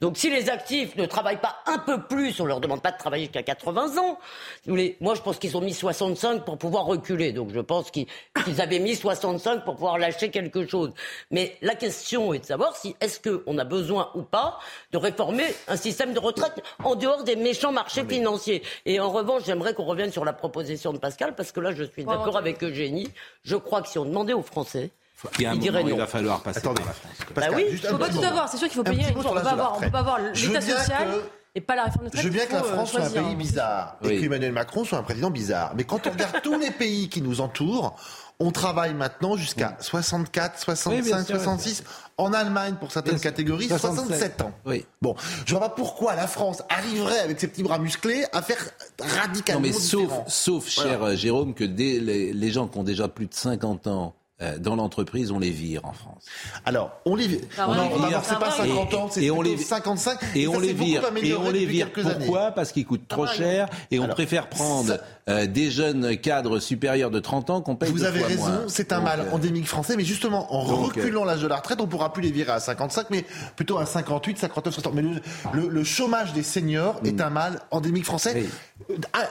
Donc si les actifs ne travaillent pas un peu plus, on leur demande pas de travailler jusqu'à 80 ans. Moi, je pense qu'ils ont mis 65 pour pouvoir reculer. Donc je pense qu'ils qu avaient mis 65 pour pouvoir lâcher quelque chose. Mais la question est de savoir si est-ce qu'on a besoin ou pas de réformer un système de retraite en dehors des méchants marchés financiers. Et en revanche, j'aimerais qu'on revienne sur la proposition de Pascal, parce que là, je suis d'accord avec Eugénie. Je crois que si on demandait aux Français il y a un moment, il va falloir passer Attendez. par la France. Pascal, bah oui, il faut pas tout avoir. C'est sûr qu'il faut payer. On ne peut pas avoir l'État social. Et pas la réforme de retraite. Je veux bien que la France soit un pays bizarre oui. et qu'Emmanuel Macron soit un président bizarre. Mais quand on regarde tous les pays qui nous entourent, on travaille maintenant jusqu'à 64, 65, oui, sûr, 66. En Allemagne, pour certaines catégories, 67, 67 ans. Oui. Bon, je vois pas pourquoi la France arriverait avec ses petits bras musclés à faire radicalement non, mais sauf, différent. sauf, cher voilà. Jérôme, que les gens qui ont déjà plus de 50 ans dans l'entreprise, on les vire en France. Alors, on les vire. Ah, on les vire. C'est pas 50 ans, c'est on les 55. Et, et on les vire. Et on les vire. Pourquoi années. Parce qu'ils coûtent trop ah, cher et on préfère prendre ça... euh, des jeunes cadres supérieurs de 30 ans qu'on paye Vous avez raison, c'est un Donc, mal euh... endémique français, mais justement, en Donc, reculant l'âge de la retraite, on pourra plus les virer à 55, mais plutôt à 58, 59, 60. Mais le, le, le chômage des seniors mm. est un mal endémique français. Oui. Ah,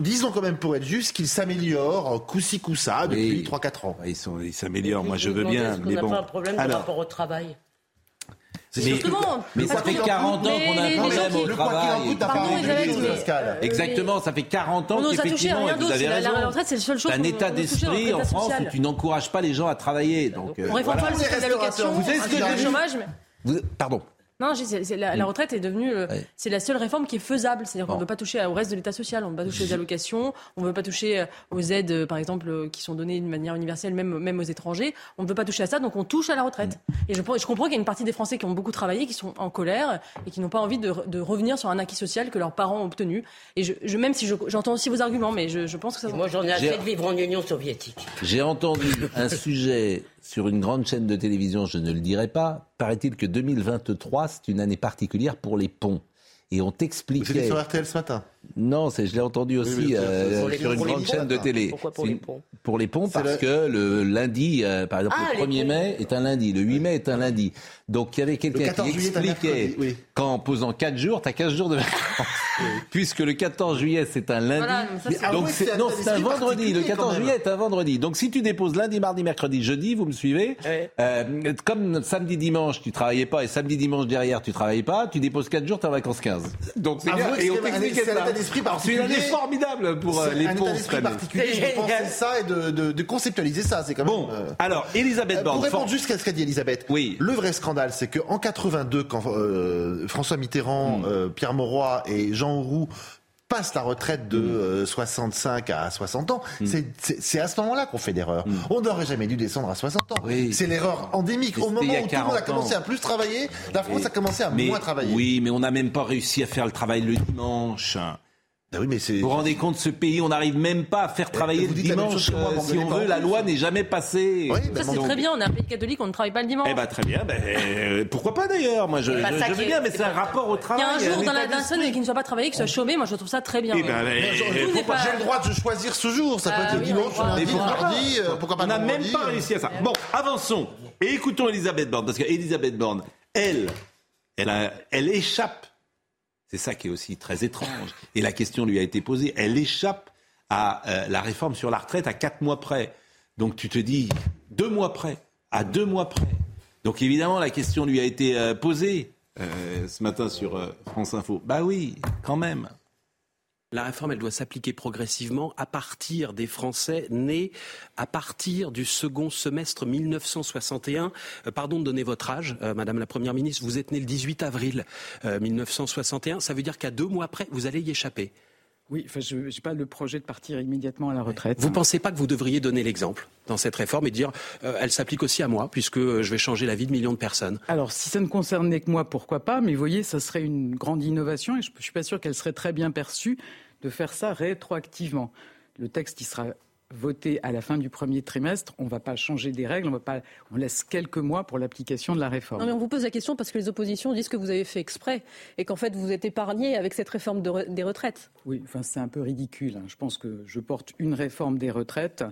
disons quand même pour être juste qu'il s'améliore coup-ci coup-ça depuis oui. 3-4 ans. Ils sont, ils s'améliorent moi je veux bien. Mais bon. pas un problème de Alors, rapport au travail mais, mais ça fait 40 ans qu'on a un problème au travail. Exactement, ça fait 40 ans qu'effectivement, vous avez raison. La retraite, c'est. Un état d'esprit en France où tu n'encourages pas les gens à travailler. Donc, on réforme pas le système d'allocation, Vous savez ce que le chômage. Pardon. Non, la, la retraite est devenue, euh, c'est la seule réforme qui est faisable. C'est-à-dire qu'on ne veut pas toucher au reste de l'État social, on ne veut pas toucher aux allocations, on ne veut pas toucher aux aides, euh, par exemple, euh, qui sont données d'une manière universelle, même, même aux étrangers. On ne veut pas toucher à ça, donc on touche à la retraite. Et je, comprends qu'il y a une partie des Français qui ont beaucoup travaillé, qui sont en colère et qui n'ont pas envie de, re- de revenir sur un acquis social que leurs parents ont obtenu. Et je, je- même si je- j'entends aussi vos arguments, mais je, je pense que ça. Moi, j'en ai assez de vivre en Union soviétique. J'ai entendu un sujet sur une grande chaîne de télévision, je ne le dirai pas. Paraît-il que 2023, c'est une année particulière pour les ponts. Et on C'était t'expliquait. sur RTL ce matin. Non, c'est, je l'ai entendu aussi euh, sur une grande ponts, chaîne de télé. Pourquoi pour les ponts Pour les ponts, parce le- que le lundi, euh, par exemple, Ah, le les 1er ponts. mai est un lundi, le 8 mai est un lundi. Donc il y avait quelqu'un 14 qui expliquait oui. qu'en posant 4 jours, tu as 15 jours de vacances. Puisque le 14 juillet, c'est un lundi. Voilà, mais ça, c'est- Ah Donc oui, c'est, un non, état c'est un d'esprit vendredi. Le particulier, 14 quand même. juillet est un vendredi. Donc si tu déposes lundi, mardi, mercredi, jeudi, vous me suivez euh, Comme samedi, dimanche, tu travaillais pas et samedi, dimanche derrière, tu travaillais pas, tu déposes 4 jours, tu es en vacances 15. Donc c'est bien. que Et on t'expliquait ça. État d'esprit Alors, C'est une année particulier. formidable pour euh, C'est les un d'esprit année. particulier C'est de penser ça et de, de- de conceptualiser ça. C'est quand même. Bon, euh, alors Elisabeth Euh, Borne. Pour répondre for- juste à ce qu'a dit Elisabeth, Oui. le vrai scandale, c'est qu'en 82, quand euh, François Hmm. Mitterrand, euh, Pierre Mauroy et Jean Auroux passent la retraite de Hmm. euh, 65 à 60 ans, c'est- c'est c'est à ce moment-là qu'on fait l'erreur. On n'aurait jamais dû descendre à 60 ans. Oui. C'est l'erreur endémique. Au moment où tout le monde a 40 commencé à plus travailler, la France Mais- a commencé à mais- moins travailler. Oui, mais on n'a même pas réussi à faire le travail le dimanche. Ah oui, mais c'est. Vous vous rendez compte, ce pays, on n'arrive même pas à faire travailler vous le dimanche. moi, euh, si on veut, la loi n'est jamais passée. Oui, Ça, c'est très bien. On est un pays catholique, on ne travaille pas le dimanche. Eh ben très bien. Ben, euh, pourquoi pas d'ailleurs Moi, je, C'est pas je- je veux bien, mais c'est c'est un pas- rapport au Il y travail. a un jour un dans la seul qui ne soit pas travaillé, qui soit chômé, moi je trouve ça très bien. Eh ben, pas- J'ai le droit de choisir ce jour? Ça peut Ah être le dimanche, lundi, mardi. euh, Pourquoi pas? On n'a même pas euh. réussi à ça. Bon, avançons. Et écoutons Elisabeth Borne, parce qu'Elisabeth Borne, elle, elle échappe. C'est ça qui est aussi très étrange. Et la question lui a été posée. Elle échappe à euh, la réforme sur la retraite à quatre mois près. Donc tu te dis, deux mois près, à deux mois près. Donc évidemment, la question lui a été euh, posée euh, ce matin sur France Info. Bah oui, quand même. La réforme, elle doit s'appliquer progressivement à partir des Français nés à partir du second semestre 1961. Euh, pardon de donner votre âge, euh, Madame la Première ministre. Vous êtes née le 18 avril euh, 1961. Ça veut dire qu'à deux mois après, vous allez y échapper. Oui, enfin, je n'ai pas le projet de partir immédiatement à la retraite. Vous ne pensez pas que vous devriez donner l'exemple dans cette réforme et dire euh, elle s'applique aussi à moi puisque euh, je vais changer la vie de millions de personnes? Alors, si ça ne concernait que moi, pourquoi pas? Mais vous voyez, ça serait une grande innovation et je ne suis pas sûr qu'elle serait très bien perçue de faire ça rétroactivement. Le texte, il sera voté à la fin du premier trimestre. On ne va pas changer des règles, on, va pas, on laisse quelques mois pour l'application de la réforme. Non, mais on vous pose la question parce que les oppositions disent que vous avez fait exprès et qu'en fait vous êtes épargné avec cette réforme de re- des retraites. Oui, enfin, c'est un peu ridicule. hein. Je pense que je porte une réforme des retraites.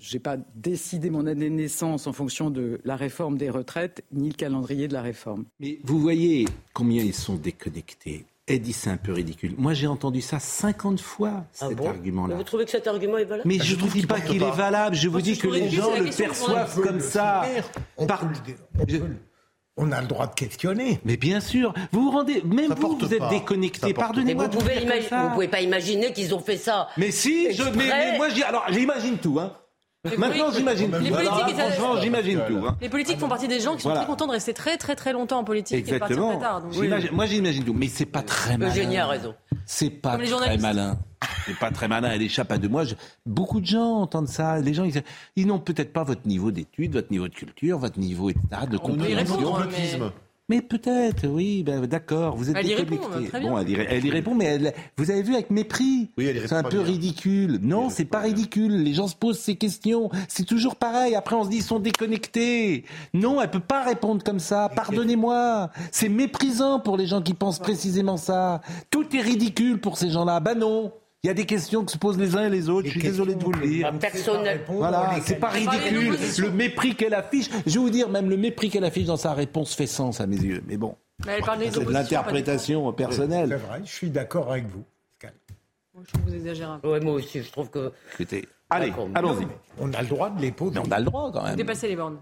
Je n'ai pas décidé mon année de naissance en fonction de la réforme des retraites, ni le calendrier de la réforme. Mais vous voyez combien ils sont déconnectés. Elle dit c'est un peu ridicule. Moi j'ai entendu ça 50 fois, Ah cet bon argument-là. Vous trouvez que cet argument est valable Mais Bah, je ne trouve vous dis qu'il pas qu'il est valable, je vous dis que les gens le perçoivent comme ça. On, Par- peut le- on Je- peut le- on a le droit de questionner. Mais bien sûr, vous vous rendez, même Ça vous, vous êtes pas. déconnecté. Pardonnez-moi vous vous pouvez, pas imaginer qu'ils ont fait ça. Mais si, je, mais, moi, alors j'imagine tout. Hein. Maintenant, j'imagine tout. les politiques, Alors là, ils a- franchement, j'imagine tout. hein. Les politiques font partie des gens qui sont Voilà. très contents de rester très très très longtemps en politique et de partir Exactement. très tard. Donc, Moi, j'imagine tout. Mais c'est pas très malin. Eugénie a raison. C'est pas Comme les très journalistes. malin. C'est pas très malin. Elle échappe à deux mois. Je- Beaucoup de gens entendent ça. Les gens, ils, ils n'ont peut-être pas votre niveau d'études, votre niveau de culture, votre niveau etc., de peut y compréhension. Mais- peut-être, oui, ben, d'accord, vous êtes Elle y déconnecté. répond, très bien. Bon, elle y, elle y répond, mais elle, vous avez vu avec mépris. Oui, elle y répond c'est un peu bien. ridicule. Non, c'est pas pas ridicule. Les gens se posent ces questions. C'est toujours pareil. Après, on se dit, ils sont déconnectés. Non, elle peut pas répondre comme ça. Pardonnez-moi. C'est méprisant pour les gens qui pensent précisément ça. Tout est ridicule pour ces gens-là. Ben non. Il y a des questions que se posent les uns et les autres. Je suis désolé de vous le dire. Personne Voilà, c'est pas ridicule. Le mépris qu'elle affiche, je vais vous dire, même le mépris qu'elle affiche dans sa réponse fait sens à mes yeux. Mais bon, c'est de l'interprétation C'est personnelle. vrai, je suis d'accord avec vous. Moi, Je trouve que vous exagérez un peu. Ouais, moi aussi, je trouve que. Écoutez, allez, allons-y. On a le droit de les poser. Mais on a le droit quand même. Dépasser les bornes.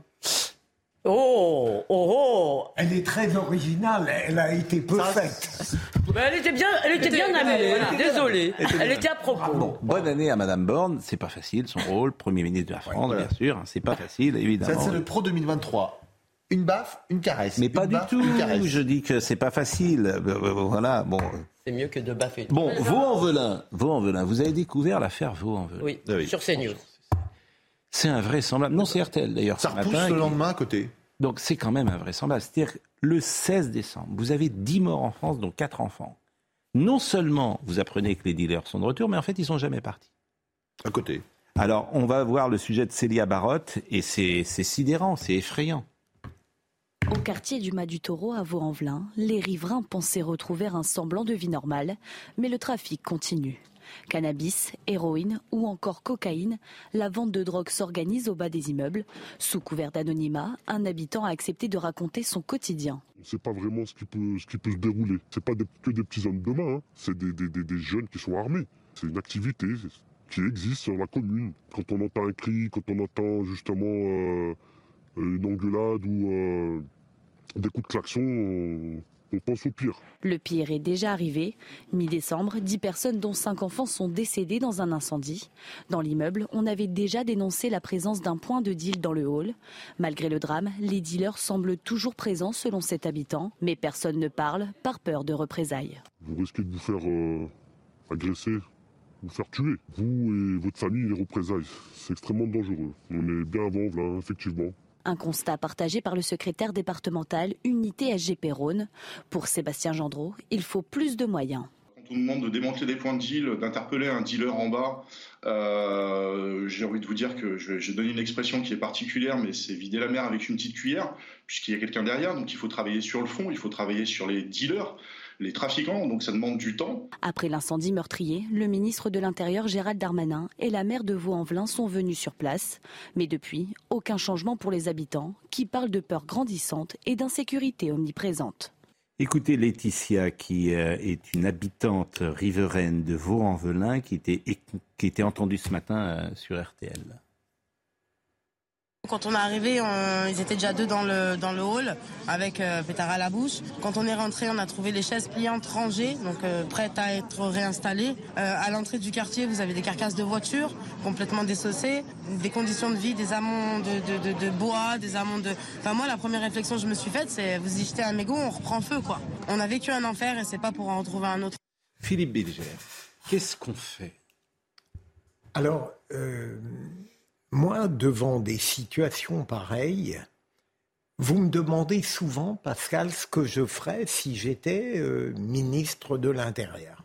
Oh, oh, oh Elle est très originale, elle a été peu faite. Mais elle était bien, elle était bien amenée. Désolée. Elle était à propos. Bon, bonne année à Madame Borne. C'est pas facile son rôle, Premier ministre de la France, voilà. bien sûr. hein, C'est pas facile, Ça, évidemment. c'est le Pro 2023. une baffe, une caresse. Mais Une pas du tout. une caresse. Je dis que c'est pas facile. Euh, euh, Voilà. Bon. C'est mieux que de baffer. Bon, Vaux-en-Velin. Vaux-en-Velin. Vous avez découvert l'affaire Vaux-en-Velin. Oui, Ah oui. sur CNews. C'est invraisemblable. Non, c'est RTL d'ailleurs. Ça ce repousse matin, le lendemain à côté. Donc c'est quand même invraisemblable. C'est-à-dire que le 16 décembre, vous avez 10 morts en France, dont 4 enfants. Non seulement vous apprenez que les dealers sont de retour, mais en fait ils sont jamais partis. À côté. Alors on va voir le sujet de Célia Barotte et c'est c'est sidérant, c'est effrayant. Au quartier du Mas du Taureau à Vaux-en-Velin, les riverains pensaient retrouver un semblant de vie normale, mais le trafic continue. Cannabis, héroïne ou encore cocaïne, la vente de drogue s'organise au bas des immeubles. Sous couvert d'anonymat, un habitant a accepté de raconter son quotidien. On ne sait pas vraiment ce qui peut, ce se dérouler. C'est pas des- que des petits hommes de main, hein. c'est des, jeunes qui sont armés. C'est une activité qui existe sur la commune. Quand on entend un cri, quand on entend justement euh, une engueulade ou euh, des coups de klaxon, on, on pense au pire. Le pire est déjà arrivé. Mi-décembre, 10 personnes dont 5 enfants sont décédées dans un incendie. Dans l'immeuble, on avait déjà dénoncé la présence d'un point de deal dans le hall. Malgré le drame, les dealers semblent toujours présents selon cet habitant, mais personne ne parle par peur de représailles. Vous risquez de vous faire euh, agresser, vous faire tuer. Vous et votre famille, les représailles. C'est extrêmement dangereux. On est bien avant, là, effectivement. Un constat partagé par le secrétaire départemental Unité SGP Rhône. Pour Sébastien Gendreau, il faut plus de moyens. On demande de démanteler des points de deal, d'interpeller un dealer en bas, euh, j'ai envie de vous dire que je, je donne une expression qui est particulière, mais c'est vider la mer avec une petite cuillère, puisqu'il y a quelqu'un derrière. Donc il faut travailler sur le fond, il faut travailler sur les dealers, les trafiquants. Donc ça demande du temps. Après l'incendie meurtrier, le ministre de l'Intérieur Gérald Darmanin et la maire de Vaux-en-Velin sont venus sur place. Mais depuis, aucun changement pour les habitants qui parlent de peur grandissante et d'insécurité omniprésente. Écoutez Laetitia, qui euh, est une habitante riveraine de Vaux-en-Velin, qui était, qui était entendue ce matin euh, sur RTL. Quand on est arrivé, on- ils étaient déjà deux dans le, dans le hall avec euh, pétard à la bouche. Quand on est rentré, on a trouvé les chaises pliantes rangées, donc euh, prêtes à être réinstallées. Euh, à l'entrée du quartier, vous avez des carcasses de voitures complètement dessaucées, des conditions de vie, des amont de, de, de- de bois, des amont de... Enfin moi, la première réflexion que je me suis faite, c'est vous y jetez un mégot, on reprend feu quoi. On a vécu un enfer et c'est pas pour en retrouver un autre. Philippe Bilger, qu'est-ce qu'on fait? Alors, euh, moi, devant des situations pareilles, vous me demandez souvent, Pascal, ce que je ferais si j'étais euh, ministre de l'Intérieur.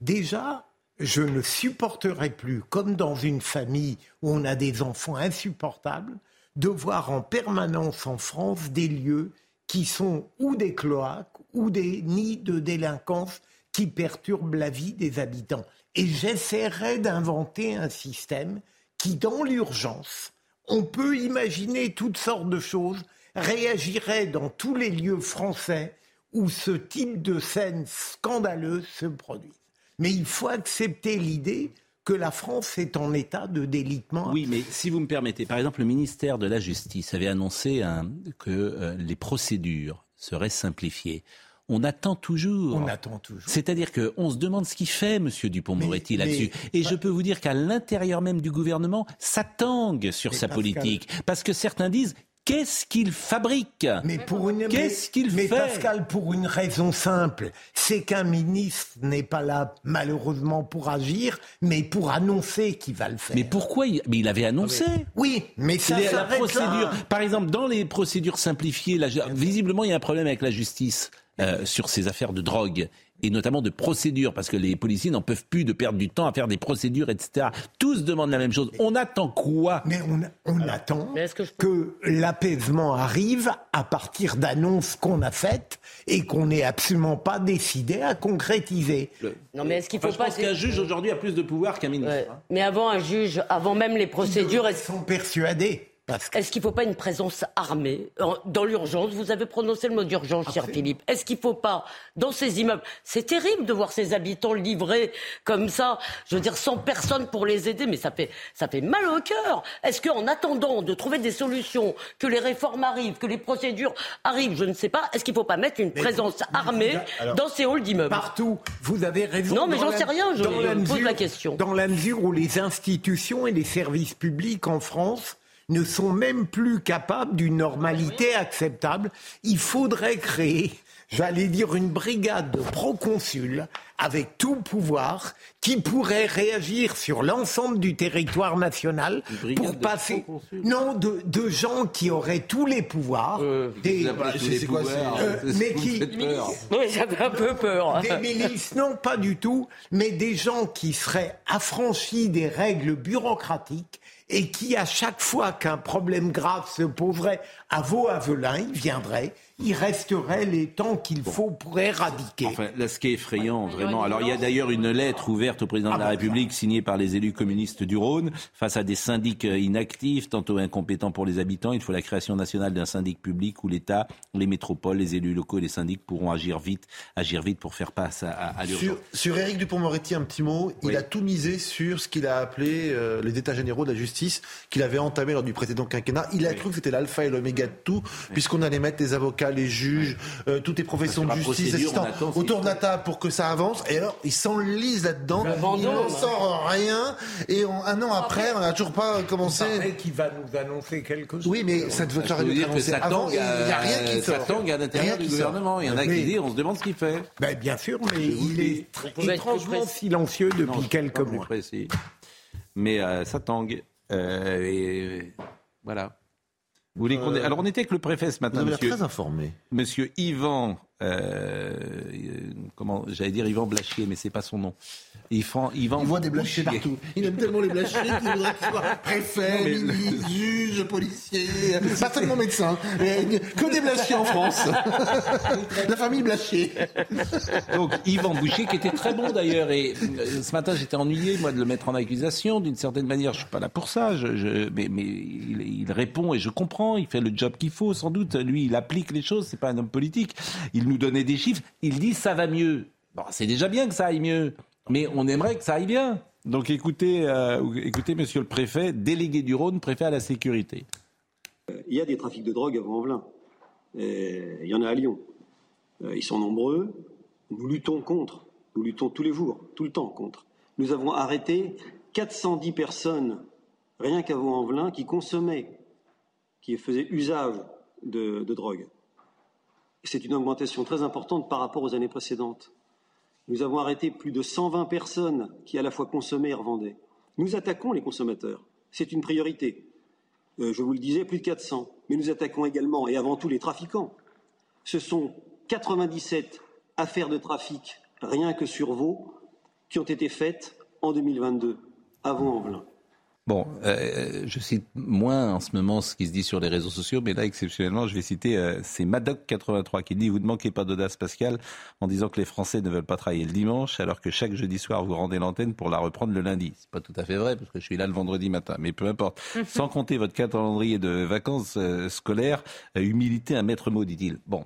Déjà, je ne supporterais plus, comme dans une famille où on a des enfants insupportables, de voir en permanence en France des lieux qui sont ou des cloaques ou des nids de délinquance qui perturbent la vie des habitants. Et j'essaierai d'inventer un système qui, dans l'urgence, on peut imaginer toutes sortes de choses, réagirait dans tous les lieux français où ce type de scène scandaleuse se produit. Mais il faut accepter l'idée que la France est en état de délitement. Oui, mais si vous me permettez, par exemple, le ministère de la Justice avait annoncé hein, que euh, les procédures seraient simplifiées. On attend toujours. On attend toujours. C'est-à-dire qu'on se demande ce qu'il fait, Monsieur Dupont-Moretti, là-dessus. Et je peux vous dire qu'à l'intérieur même du gouvernement, ça tangue sur Mais sa Pascal- politique. Parce que certains disent, qu'est-ce qu'il fabrique? Mais pour une Qu'est-ce qu'il mais fait? Pascal, pour une raison simple, c'est qu'un ministre n'est pas là malheureusement pour agir, mais pour annoncer qu'il va le faire. Mais pourquoi il, mais il avait annoncé Oui, mais ça la procédure. là. Par exemple, dans les procédures simplifiées, la- visiblement, il y a un problème avec la justice euh, sur ces affaires de drogue et notamment de procédures, parce que les policiers n'en peuvent plus de perdre du temps à faire des procédures, etc. Tous demandent la même chose. On attend quoi? Mais on, on attend Mais que je que l'apaisement arrive à partir d'annonces qu'on a faites et qu'on n'est absolument pas décidé à concrétiser. Non, mais est-ce qu'il Enfin, faut je pas. pense qu'un juge aujourd'hui a plus de pouvoir qu'un ministre. Ouais. hein. Mais avant un juge, avant même les procédures, Ils sont persuadés. Que est-ce qu'il ne faut pas une présence armée dans l'urgence? Vous avez prononcé le mot d'urgence, cher Philippe. Est-ce qu'il ne faut pas, dans ces immeubles, c'est terrible de voir ces habitants livrés comme ça, je veux dire, sans personne pour les aider, mais ça fait, ça fait mal au cœur. Est-ce qu'en attendant de trouver des solutions, que les réformes arrivent, que les procédures arrivent, je ne sais pas, est-ce qu'il ne faut pas mettre une présence armée alors, dans ces halls d'immeubles? Partout, vous avez raison. Non, mais j'en sais rien, je- pose mesure- la question. Dans la mesure où les institutions et les services publics en France ne sont même plus capables d'une normalité acceptable. Il faudrait créer, j'allais dire, une brigade de proconsuls avec tout pouvoir qui pourrait réagir sur l'ensemble du territoire national pour passer non de, de, gens qui auraient tous les pouvoirs des c'est quoi euh, mais qui oui j'avais un peu peur des milices non pas du tout mais des gens qui seraient affranchis des règles bureaucratiques et qui, à chaque fois qu'un problème grave se poserait à vos avelins, ils viendraient, il resterait les temps qu'il faut pour éradiquer. Enfin, là, ce qui est effrayant, vraiment. Alors, il y a d'ailleurs une lettre ouverte au président de la République signée par les élus communistes du Rhône face à des syndics inactifs, tantôt incompétents pour les habitants. Il faut la création nationale d'un syndic public où l'État, les métropoles, les élus locaux et les syndics pourront agir vite, agir vite pour faire face à, à, l'urgence. Sur, sur Éric Dupont-Moretti, un petit mot. Il a tout misé sur ce qu'il a appelé euh, les états généraux de la justice qu'il avait entamé lors du précédent quinquennat. Il a cru que c'était l'alpha et l'oméga de tout, puisqu'on allait mettre les avocats, les juges, euh, toutes les professions de justice, assistants, autour de la table pour que ça avance. Et alors, ils s'enlisent là-dedans. Il n'en sort rien. Et on, un an après, on n'a toujours pas commencé. Il qui va nous annoncer quelque chose. Oui, mais ça devait ça avant. tangue Il n'y a rien qui à, ça sort. tangue à l'intérieur du sort. gouvernement. Il y en a qui disent, on se demande ce qu'il fait. Ben, bien sûr, mais il est étrangement silencieux depuis quelques mois. précis. Mais euh, ça tangue. Euh, et voilà. Vous voulez qu'on ait- Euh, Alors on était avec le préfet ce matin, Vous avez monsieur, très informé. monsieur Yvan, euh, comment, j'allais dire Yvan Blachier, mais c'est pas son nom. Yvan, Yvan Il voit des Bouchier. partout. Il aime tellement les blachés qu'il voudrait qu'il soit préfet, ministre, juge, policier, pas seulement médecin, mais que des blachés en France. La famille Blachier. Donc Yvan Boucher, qui était très bon d'ailleurs, et euh, ce matin j'étais ennuyé moi de le mettre en accusation. D'une certaine manière, je suis pas là pour ça, je, je- mais, mais il, il répond et je comprends. Il fait le job qu'il faut, sans doute. Lui, il applique les choses. C'est pas un homme politique. Il nous donnait des chiffres. Il dit ça va mieux. Bon, c'est déjà bien que ça aille mieux, mais on aimerait que ça aille bien. Donc écoutez, euh, écoutez, Monsieur le Préfet, délégué du Rhône, préfet à la sécurité. Il y a des trafics de drogue à Vaux-en-Velin. Et Il y en a à Lyon. Euh, Ils sont nombreux. Nous luttons contre. Nous luttons tous les jours, tout le temps contre. Nous avons arrêté 410 personnes, rien qu'à Vaux-en-Velin, qui consommaient, qui faisaient usage de, de drogue. C'est une augmentation très importante par rapport aux années précédentes. Nous avons arrêté plus de 120 personnes qui à la fois consommaient et revendaient. Nous attaquons les consommateurs. C'est une priorité. Euh, je vous le disais, plus de 400. Mais nous attaquons également et avant tout les trafiquants. Ce sont 97 affaires de trafic, rien que sur Vaud, qui ont été faites en 2022, à Vaux-en-Velin. Bon, euh, je cite moins en ce moment ce qui se dit sur les réseaux sociaux, mais là, exceptionnellement, je vais citer, euh, c'est Madoc83 qui dit « Vous ne manquez pas d'audace, Pascal, en disant que les Français ne veulent pas travailler le dimanche, alors que chaque jeudi soir, vous rendez l'antenne pour la reprendre le lundi. » C'est pas tout à fait vrai, parce que je suis là le vendredi matin, mais peu importe. Sans compter votre calendrier de vacances euh, scolaires, euh, humilité, un maître mot, dit-il. Bon,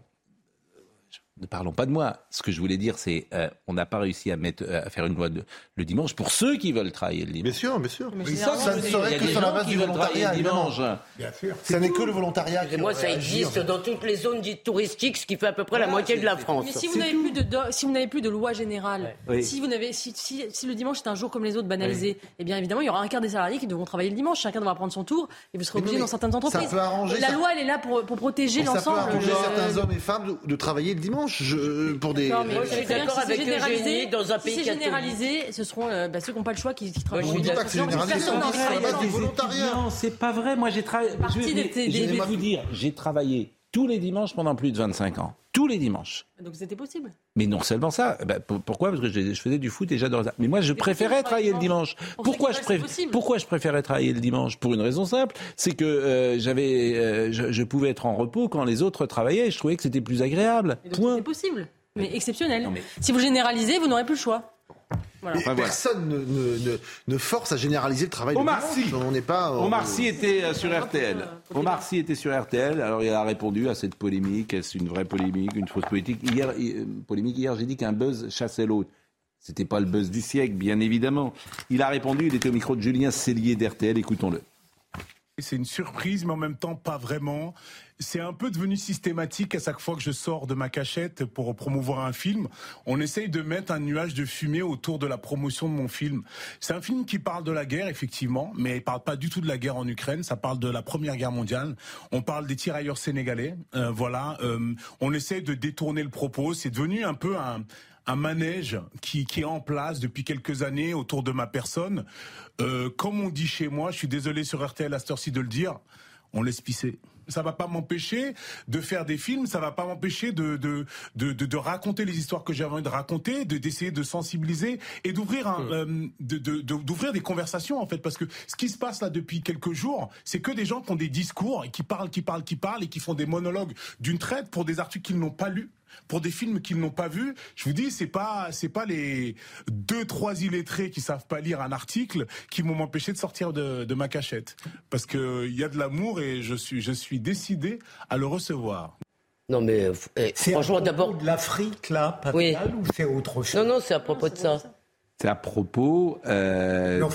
ne parlons pas de moi. Ce que je voulais dire, c'est euh, on n'a pas réussi à, mettre, euh, à faire une loi de, le dimanche pour ceux qui veulent travailler le dimanche. Bien sûr, bien sûr. Mais Oui, ça, ça, ça ne serait que sur la base du volontariat, le dimanche. Bien sûr. Ça n'est que le volontariat qui Et moi, ça existe dans toutes les zones dites touristiques, ce qui fait à peu près la moitié de la France. Mais si vous n'avez plus de, si vous n'avez plus de loi générale, si vous n'avez, si, si- si le dimanche est un jour comme les autres banalisé, eh bien évidemment il y aura un quart des salariés qui devront travailler le dimanche. Chacun devra prendre son tour et vous serez obligé dans certaines ça entreprises. peut arranger, La ça- loi elle est là pour, pour protéger Ça peut l'ensemble. arranger de- certains hommes et femmes de travailler le dimanche je- pour des. D'accord, mais Moi, je suis d'accord si c'est avec Eugénie, généralisé, dans un si pays c'est catholique. généralisé, ce seront euh, bah, ceux qui n'ont pas le choix qui, qui travaillent. c'est c'est du le dimanche. volontariat. Non, c'est pas vrai. Moi, j'ai travaillé. Je je vais vous dire, j'ai travaillé tous les dimanches pendant plus de 25 ans. Tous les dimanches. Donc c'était possible. Mais non seulement ça. eh ben, pour- pourquoi? Parce que je, je faisais du foot et j'adorais ça. Mais moi, je préférais travailler le dimanche. Pour Pourquoi je, préf- pourquoi préférais travailler le dimanche? Pour une raison simple, c'est que euh, j'avais, euh, je, je pouvais être en repos quand les autres travaillaient. Et je trouvais que c'était plus agréable. Point. c'est possible, mais exceptionnel. Non, mais- Si vous généralisez, vous n'aurez plus le choix. Voilà. Enfin, personne ne, ne- ne- ne force à généraliser le travail Omar dimanche. Sy. On n'est pas. euh, Omar Sy était euh, sur RTL. euh, Omar Sy était sur RTL. Alors il a répondu à cette polémique. Est-ce une vraie polémique, une fausse politique Hier, polémique. Hier, j'ai dit qu'un buzz chassait l'autre. C'était pas le buzz du siècle, bien évidemment. Il a répondu. Il était au micro de Julien Cellier d'RTL. Écoutons-le. C'est une surprise, mais en même temps pas vraiment. C'est un peu devenu systématique à chaque fois que je sors de ma cachette pour promouvoir un film. On essaye de mettre un nuage de fumée autour de la promotion de mon film. C'est un film qui parle de la guerre, effectivement, mais il parle pas du tout de la guerre en Ukraine. Ça parle de la Première Guerre mondiale. On parle des tirailleurs sénégalais. Euh, voilà. Euh, on essaye de détourner le propos. C'est devenu un peu un, un manège qui, qui, est en place depuis quelques années autour de ma personne. Euh, comme on dit chez moi, je suis désolé sur RTL à cette heure-ci de le dire, on laisse pisser. Ça va pas m'empêcher de faire des films, ça va pas m'empêcher de de, de, de, de, raconter les histoires que j'ai envie de raconter, de d'essayer de sensibiliser et d'ouvrir un euh, de, d'ouvrir des conversations en fait. Parce que ce qui se passe là depuis quelques jours, c'est que des gens qui ont des discours et qui parlent, qui parlent, qui parlent et qui font des monologues d'une traite pour des articles qu'ils n'ont pas lus pour des films qu'ils n'ont pas vus. Je vous dis, c'est pas c'est pas les deux trois illettrés qui savent pas lire un article qui vont m'empêcher de sortir de, de, ma cachette parce que il y a de l'amour et je suis je suis décidé à le recevoir. Non mais eh, c'est franchement d'abord de l'Afrique là, Oui. ou c'est autre chose Non non, c'est à propos de ça. C'est à propos euh, de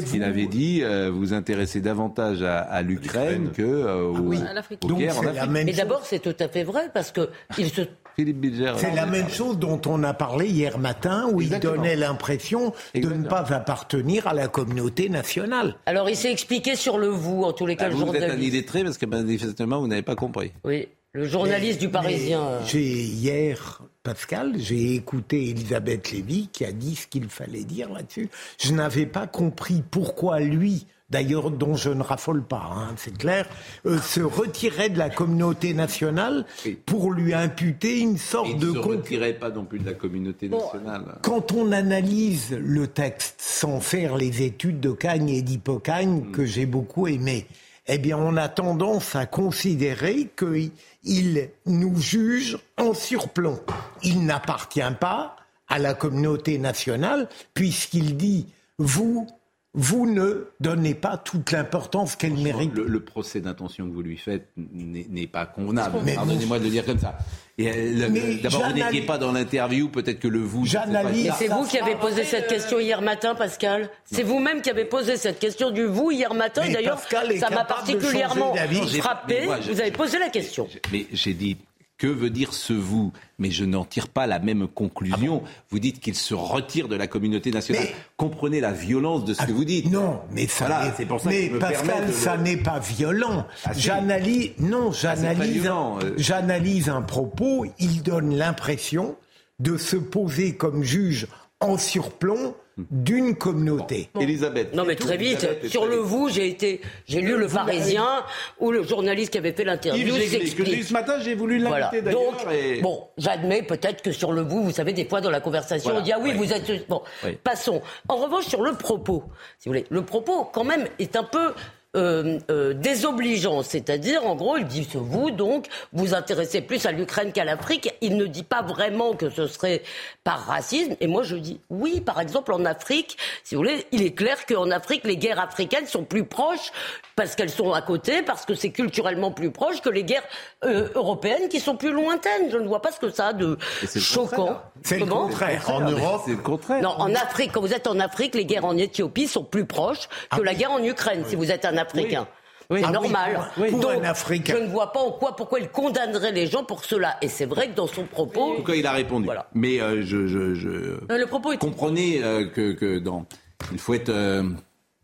ce qu'il avait dit, euh, vous intéressez davantage à, à l'Ukraine que euh, aux, oui. À l'Afrique. aux Donc, guerres en c'est la Afrique. même Mais d'abord, c'est tout à fait vrai parce que il se Philippe Bilger. C'est la même chose dont on a parlé hier matin, où Exactement. il donnait l'impression de ne pas appartenir à la communauté nationale. Alors, il s'est expliqué sur le vous, en tous les cas, Ah, le vous, vous êtes un journaliste. illettré parce que manifestement vous n'avez pas compris. Oui, le journaliste du Parisien. J'ai hier, Pascal, j'ai écouté Elisabeth Lévy qui a dit ce qu'il fallait dire là-dessus. Je n'avais pas compris pourquoi lui, d'ailleurs dont je ne raffole pas, hein, c'est clair, euh, se retirait de la communauté nationale pour lui imputer une sorte il de ne se con- retirait pas non plus de la communauté nationale. Quand on analyse le texte sans faire les études de Cagne et d'Hippocagne que j'ai beaucoup aimé, eh bien, on a tendance à considérer qu'il nous juge en surplomb. Il n'appartient pas à la communauté nationale puisqu'il dit vous, vous ne donnez pas toute l'importance qu'elle mérite. Le, le procès d'intention que vous lui faites n'est pas convenable. Pardonnez-moi de le dire comme ça. Et, euh, D'abord, vous n'étiez pas dans l'interview, peut-être que le vous. J'analyse- Et c'est vous qui avez posé cette question hier matin, Pascal C'est vous-même qui avez posé cette question du vous hier matin. D'ailleurs, ça m'a particulièrement frappé. mais moi, je- Vous avez posé la question. Mais j'ai dit que veut dire ce vous? Mais je n'en tire pas la même conclusion. vous dites qu'il se retire de la communauté nationale. Mais- Comprenez la violence de ce que vous dites. Non, mais ça Voilà, n'est- c'est pour ça mais que Pascal, le- ça n'est pas violent. Ah. J'analyse, non, j'analyse, euh. j'analyse un propos. Il donne l'impression de se poser comme juge en surplomb d'une communauté. Elisabeth. Non mais très vite. Sur le vous, j'ai été, j'ai lu le Parisien où le journaliste qui avait fait l'interview Yves Jéglé, que j'ai eu s'explique. ce matin, j'ai voulu Voilà. l'inviter d'ailleurs. Donc, et- bon, j'admets peut-être que sur le vous, vous savez, des fois dans la conversation, Voilà, on dit ah oui, oui. vous êtes bon. Oui. Passons. En revanche, sur le propos, si vous voulez, le propos quand même est un peu euh, euh, désobligeant, c'est-à-dire en gros, il dit vous donc vous intéressez plus à l'Ukraine qu'à l'Afrique. Il ne dit pas vraiment que ce serait par racisme. Et moi, je dis oui. Par exemple, en Afrique, si vous voulez, il est clair qu'en Afrique, les guerres africaines sont plus proches parce qu'elles sont à côté, parce que c'est culturellement plus proche que les guerres euh, européennes qui sont plus lointaines. Je ne vois pas ce que ça a de choquant. C'est le contraire. En Europe, C'est le contraire. non, en Afrique, quand vous êtes en Afrique, les guerres en Éthiopie sont plus proches que la guerre en Ukraine, si vous êtes un Africain. C'est Ah oui, normal. pour- pour Donc, un Africain. je ne vois pas en quoi, pourquoi il condamnerait les gens pour cela. Et c'est vrai que dans son propos, En tout cas, il a répondu. Voilà. Mais euh, je, je, je- Euh, le propos est comprenez euh, que, que dans, il faut être euh,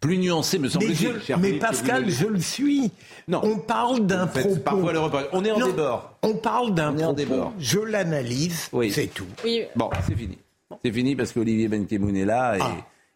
plus nuancé, me Mais, semble-t-il. je- mais que Pascal, je le suis. Non. On parle d'un propos. parfois le repas. On est en Non, débord. On parle d'un en propos. débord. Je l'analyse. Oui. C'est tout. Oui, Bon, c'est fini. C'est fini parce qu'Olivier Ben Kimoun est là et, Ah.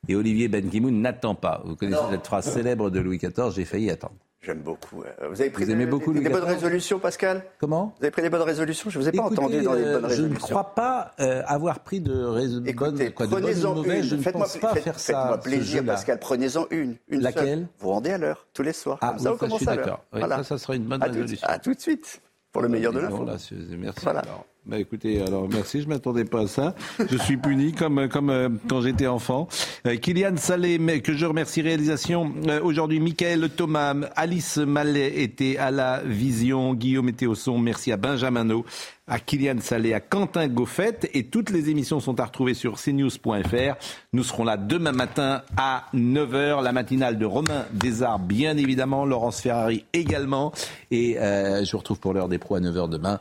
Et Olivier Ben Kimoun n'attend pas. Vous connaissez cette phrase célèbre de Louis XIV, j'ai failli attendre. J'aime beaucoup. euh, Vous avez pris Vous des, beaucoup des- Louis des bonnes résolutions, Pascal? Comment? Vous avez pris des bonnes résolutions? Je ne vous ai pas Écoutez, entendu dans les euh, bonnes je ne résolutions. crois pas euh, avoir pris de bonnes, Écoutez, quoi, de bonnes ou de prenez-en mauvaises. une. Je ne pense pas faites- faire ça. Faites-moi plaisir. Pascal. Prenez-en une. une Laquelle? Seule. Vous rendez à l'heure, tous les soirs. Ah, Comme oui, ça, on ça, je commence suis à l'heure. Oui, Voilà. ça, ça sera une bonne à tout, résolution. à tout de suite. Pour le meilleur de Bon, l'info. Merci. Voilà. alors. Bah écoutez, alors merci, je m'attendais pas à ça. Je suis puni comme comme euh, quand j'étais enfant. Euh, Kylian Salé, que je remercie réalisation euh, aujourd'hui. Michael Thomas, Alice Mallet était à la vision, Guillaume était au son. Merci à Benjamin No, à Kylian Salé, à Quentin Goffet et toutes les émissions sont à retrouver sur cnews.fr. Nous serons là demain matin à 9h, la matinale de Romain Desarts, bien évidemment, Laurence Ferrari également. Et euh, je vous retrouve pour l'heure des pros à 9h demain.